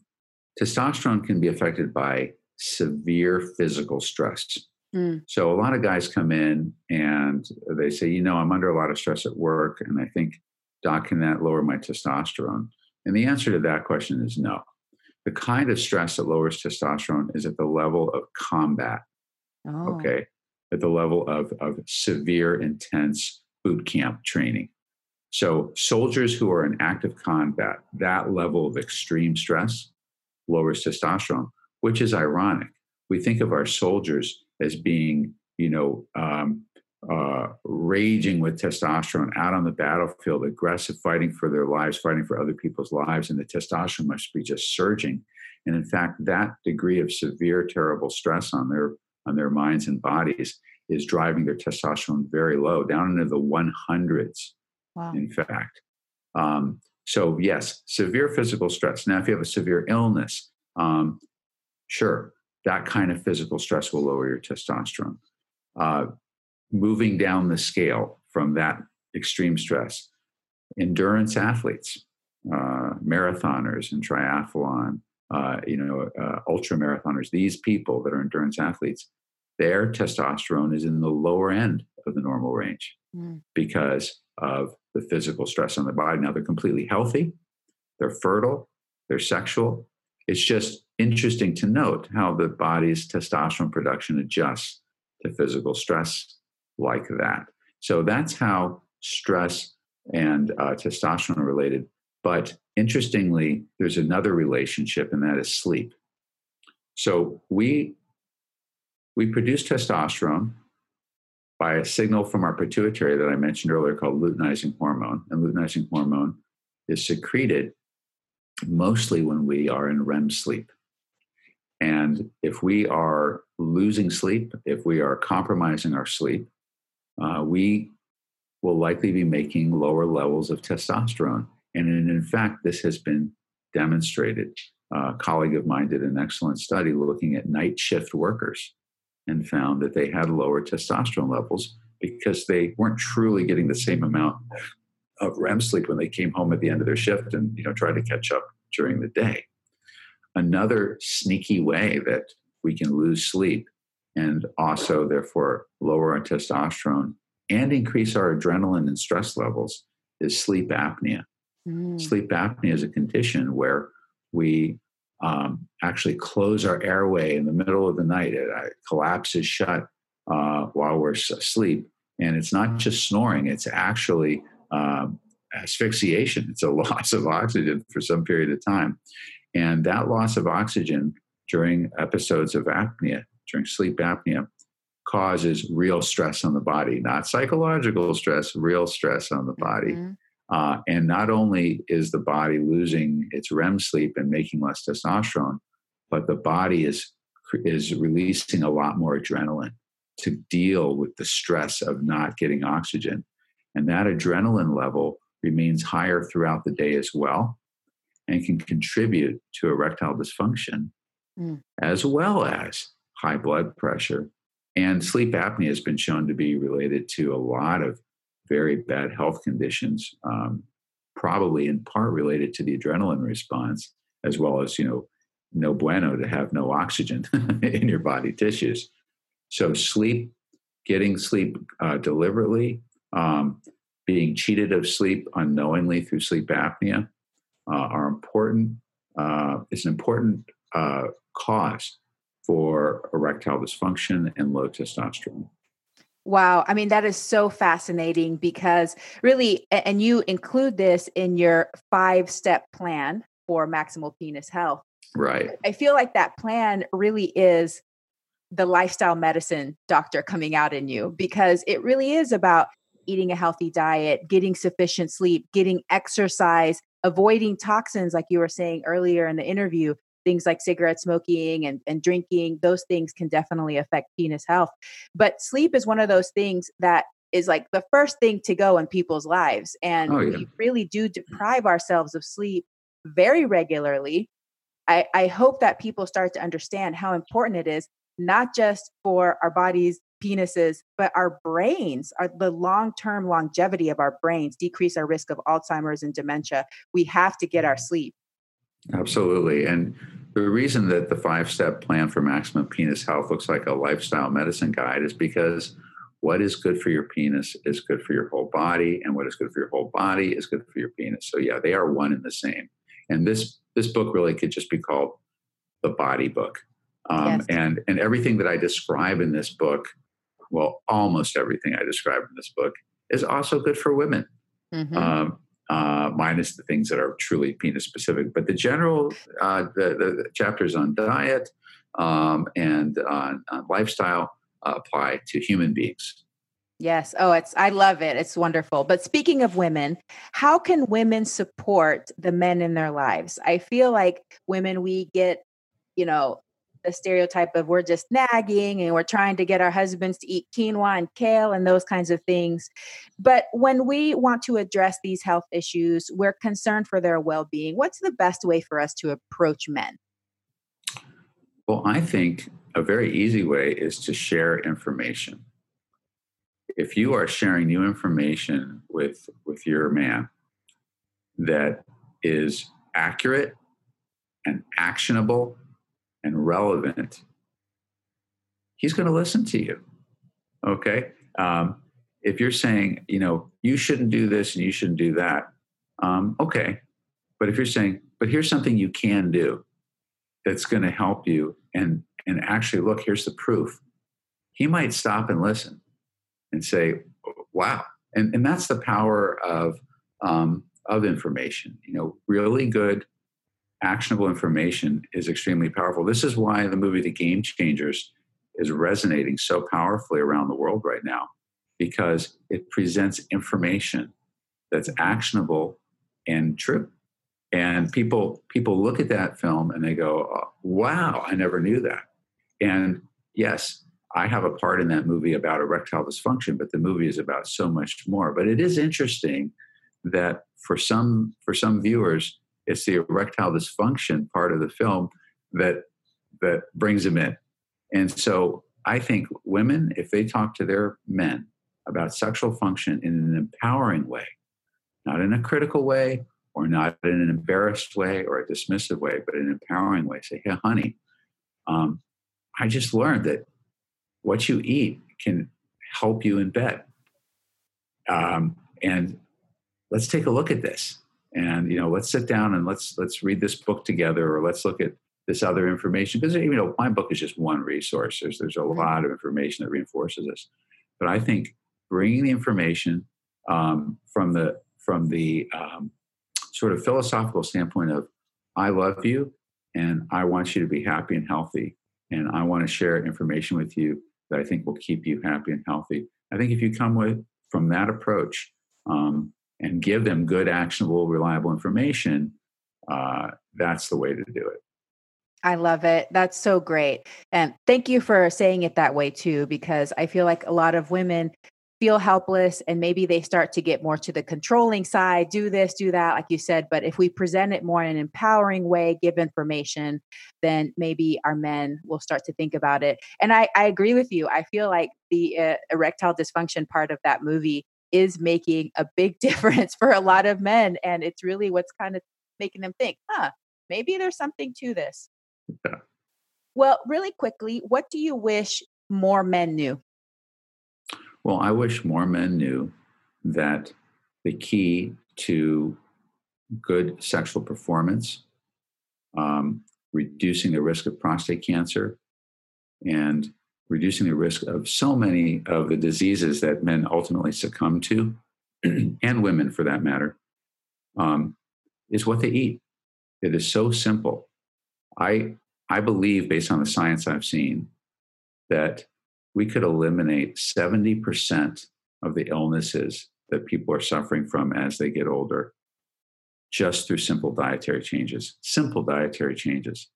testosterone can be affected by severe physical stress. Mm. So a lot of guys come in and they say, you know, I'm under a lot of stress at work, and I think, doc, can that lower my testosterone? And the answer to that question is no. The kind of stress that lowers testosterone is at the level of combat Oh. okay? At the level of, of severe intense boot camp training. So soldiers who are in active combat that level of extreme stress lowers testosterone which is ironic. We think of our soldiers as being you know um, uh, raging with testosterone out on the battlefield aggressive fighting for their lives fighting for other people's lives and the testosterone must be just surging and in fact that degree of severe terrible stress on their on their minds and bodies is driving their testosterone very low, down into the 100s, Wow. in fact. Um, so, yes, severe physical stress. Now, if you have a severe illness, um, sure, that kind of physical stress will lower your testosterone. Uh, moving down the scale from that extreme stress, endurance athletes, uh, marathoners and triathlon, uh, you know, uh, ultra marathoners, these people that are endurance athletes, their testosterone is in the lower end of the normal range Mm. because of the physical stress on the body. Now they're completely healthy, they're fertile, they're sexual. It's just interesting to note how the body's testosterone production adjusts to physical stress like that. So that's how stress and uh, testosterone are related. But interestingly, there's another relationship, and that is sleep. So we we produce testosterone by a signal from our pituitary that I mentioned earlier called luteinizing hormone. And luteinizing hormone is secreted mostly when we are in REM sleep. And if we are losing sleep, if we are compromising our sleep, uh, we will likely be making lower levels of testosterone. And in, fact, this has been demonstrated. A colleague of mine did an excellent study looking at night shift workers and found that they had lower testosterone levels because they weren't truly getting the same amount of REM sleep when they came home at the end of their shift and you know tried to catch up during the day. Another sneaky way that we can lose sleep and also therefore lower our testosterone and increase our adrenaline and stress levels is sleep apnea. Mm. Sleep apnea is a condition where we um, actually close our airway in the middle of the night. It uh, collapses shut uh, while we're asleep. And it's not just snoring, it's actually um, asphyxiation. It's a loss of oxygen for some period of time. And that loss of oxygen during episodes of apnea, during sleep apnea, causes real stress on the body, not psychological stress, real stress on the body. Mhm. Uh, and not only is the body losing its REM sleep and making less testosterone, but the body is is releasing a lot more adrenaline to deal with the stress of not getting oxygen. And that adrenaline level remains higher throughout the day as well and can contribute to erectile dysfunction Mm. as well as high blood pressure. And sleep apnea has been shown to be related to a lot of very bad health conditions, um, probably in part related to the adrenaline response, as well as, you know, no bueno to have no oxygen in your body tissues. So, sleep, getting sleep uh, deliberately, um, being cheated of sleep unknowingly through sleep apnea uh, are important. Uh, it's an important uh, cause for erectile dysfunction and low testosterone. Wow. I mean, that is so fascinating because really, and you include this in your five step plan for maximal penis health. Right. I feel like that plan really is the lifestyle medicine doctor coming out in you because it really is about eating a healthy diet, getting sufficient sleep, getting exercise, avoiding toxins, like you were saying earlier in the interview, things like cigarette smoking and, and drinking, those things can definitely affect penis health. But sleep is one of those things that is like the first thing to go in people's lives. And oh, yeah. we really do mm. deprive ourselves of sleep very regularly. I, I hope that people start to understand how important it is, not just for our bodies, penises, but our brains, are the long term longevity of our brains, decrease our risk of Alzheimer's and dementia. We have to get our mm. sleep. Absolutely. And the reason that the five step plan for maximum penis health looks like a lifestyle medicine guide is because what is good for your penis is good for your whole body, and what is good for your whole body is good for your penis. So, yeah, they are one and the same. And this this book really could just be called the body book. Um, yes. and and everything that I describe in this book, well, almost everything I describe in this book is also good for women. Mm-hmm. Um, uh, minus the things that are truly penis specific. But the general, uh, the, the, chapters on diet um, and on, on lifestyle uh, apply to human beings. Yes. Oh, it's I love it. It's wonderful. But speaking of women, how can women support the men in their lives? I feel like women we get, you know, the stereotype of we're just nagging and we're trying to get our husbands to eat quinoa and kale and those kinds of things. But when we want to address these health issues, we're concerned for their well being. What's the best way for us to approach men? Well, I think a very easy way is to share information. If you are sharing new information with, with your man that is accurate and actionable and relevant, he's going to listen to you. Okay. Um, if you're saying, you know, you shouldn't do this and you shouldn't do that, um, okay. But if you're saying, but here's something you can do that's going to help you and and actually look, here's the proof. He might stop and listen and say, wow. And, and that's the power of um, of information. You know, really good actionable information is extremely powerful. This is why the movie The Game Changers is resonating so powerfully around the world right now because it presents information that's actionable and true. And people people look at that film and they go, oh, "Wow, I never knew that." And yes, I have a part in that movie about erectile dysfunction, but the movie is about so much more. But it is interesting that for some for some viewers, it's the erectile dysfunction part of the film that that brings them in. And so I think women, if they talk to their men about sexual function in an empowering way, not in a critical way or not in an embarrassed way or a dismissive way, but an empowering way, say, hey, honey, um, I just learned that what you eat can help you in bed. Um, and let's take a look at this and you know let's sit down and let's let's read this book together or let's look at this other information. Because you know my book is just one resource. There's there's a lot of information that reinforces this. But i think bringing the information um, from the from the um, sort of philosophical standpoint of i love you and i want you to be happy and healthy and i want to share information with you that i think will keep you happy and healthy. I think if you come with from that approach um, and give them good, actionable, reliable information, uh, that's the way to do it. I love it. That's so great. And thank you for saying it that way too, because I feel like a lot of women feel helpless and maybe they start to get more to the controlling side, do this, do that, like you said. But if we present it more in an empowering way, give information, then maybe our men will start to think about it. And I, I agree with you. I feel like the uh, erectile dysfunction part of that movie is making a big difference for a lot of men. And it's really what's kind of making them think, huh, maybe there's something to this. Yeah. Well, really quickly, what do you wish more men knew? Well, I wish more men knew that the key to good sexual performance, um, reducing the risk of prostate cancer, and reducing the risk of so many of the diseases that men ultimately succumb to, and women for that matter, um, is what they eat. It is so simple. I I believe, based on the science I've seen, that we could eliminate 70% of the illnesses that people are suffering from as they get older just through simple dietary changes. Simple dietary changes,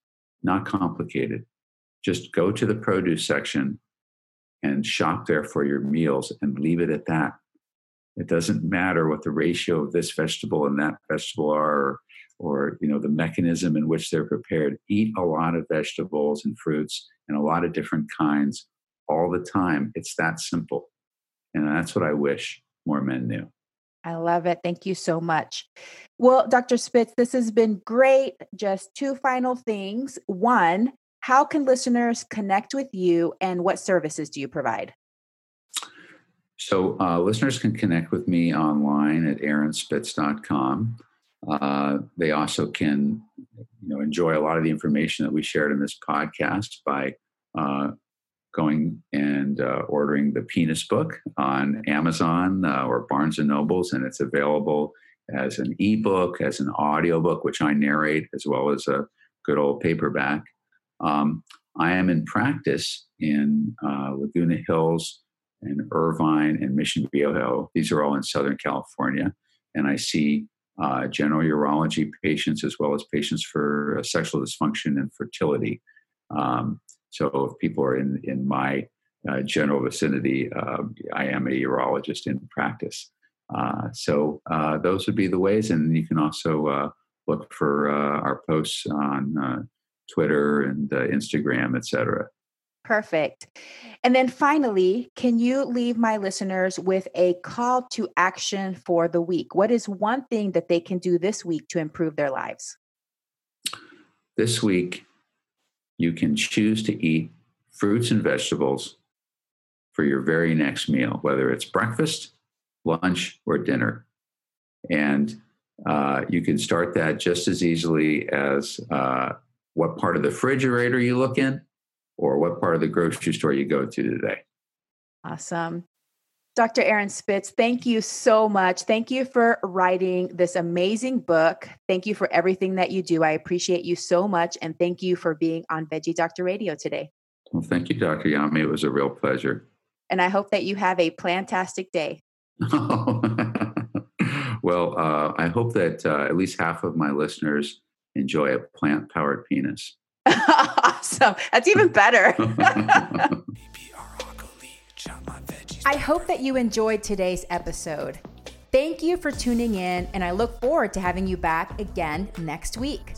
not complicated. Just go to the produce section and shop there for your meals and leave it at that. It doesn't matter what the ratio of this vegetable and that vegetable are, or, you know the mechanism in which they're prepared. Eat a lot of vegetables and fruits and a lot of different kinds all the time. It's that simple, and that's what I wish more men knew. I love it. Thank you so much. Well, Dr. Spitz, this has been great. Just two final things. One, how can listeners connect with you and what services do you provide? So, uh, listeners can connect with me online at aaronspitz.com. Uh, they also can, you know, enjoy a lot of the information that we shared in this podcast by uh, going and uh, ordering the Penis book on Amazon uh, or Barnes and Nobles, and it's available as an ebook, as an audiobook, which I narrate, as well as a good old paperback. Um, I am in practice in uh, Laguna Hills and Irvine and Mission Viejo. These are all in Southern California. And I see uh, general urology patients as well as patients for uh, sexual dysfunction and fertility. Um, so if people are in, in my uh, general vicinity, uh, I am a urologist in practice. Uh, so uh, those would be the ways. And you can also look for our posts on Twitter and Instagram, et cetera. Perfect. And then finally, can you leave my listeners with a call to action for the week? What is one thing that they can do this week to improve their lives? This week, you can choose to eat fruits and vegetables for your very next meal, whether it's breakfast, lunch, or dinner. And uh, you can start that just as easily as uh, what part of the refrigerator you look in or what part of the grocery store you go to today. Awesome. Dr. Aaron Spitz, thank you so much. Thank you for writing this amazing book. Thank you for everything that you do. I appreciate you so much. And thank you for being on Veggie Doctor Radio today. Well, thank you, Dr. Yami. It was a real pleasure. And I hope that you have a plantastic day. well, uh, I hope that uh, at least half of my listeners enjoy a plant powered penis. awesome. That's even better. I hope that you enjoyed today's episode. Thank you for tuning in, and I look forward to having you back again next week.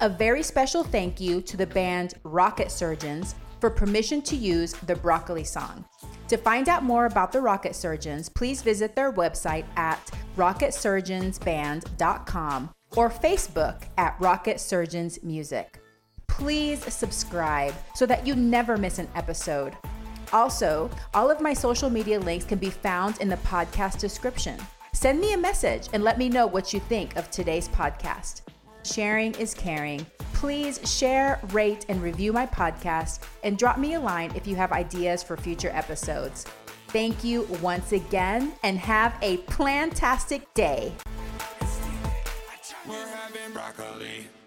A very special thank you to the band Rocket Surgeons for permission to use the Broccoli song. To find out more about the Rocket Surgeons, please visit their website at rocketsurgeonsband.com or Facebook at Rocket Surgeons Music please subscribe so that you never miss an episode. Also, all of my social media links can be found in the podcast description. Send me a message and let me know what you think of today's podcast. Sharing is caring. Please share, rate, and review my podcast and drop me a line if you have ideas for future episodes. Thank you once again and have a plantastic day. Broccoli.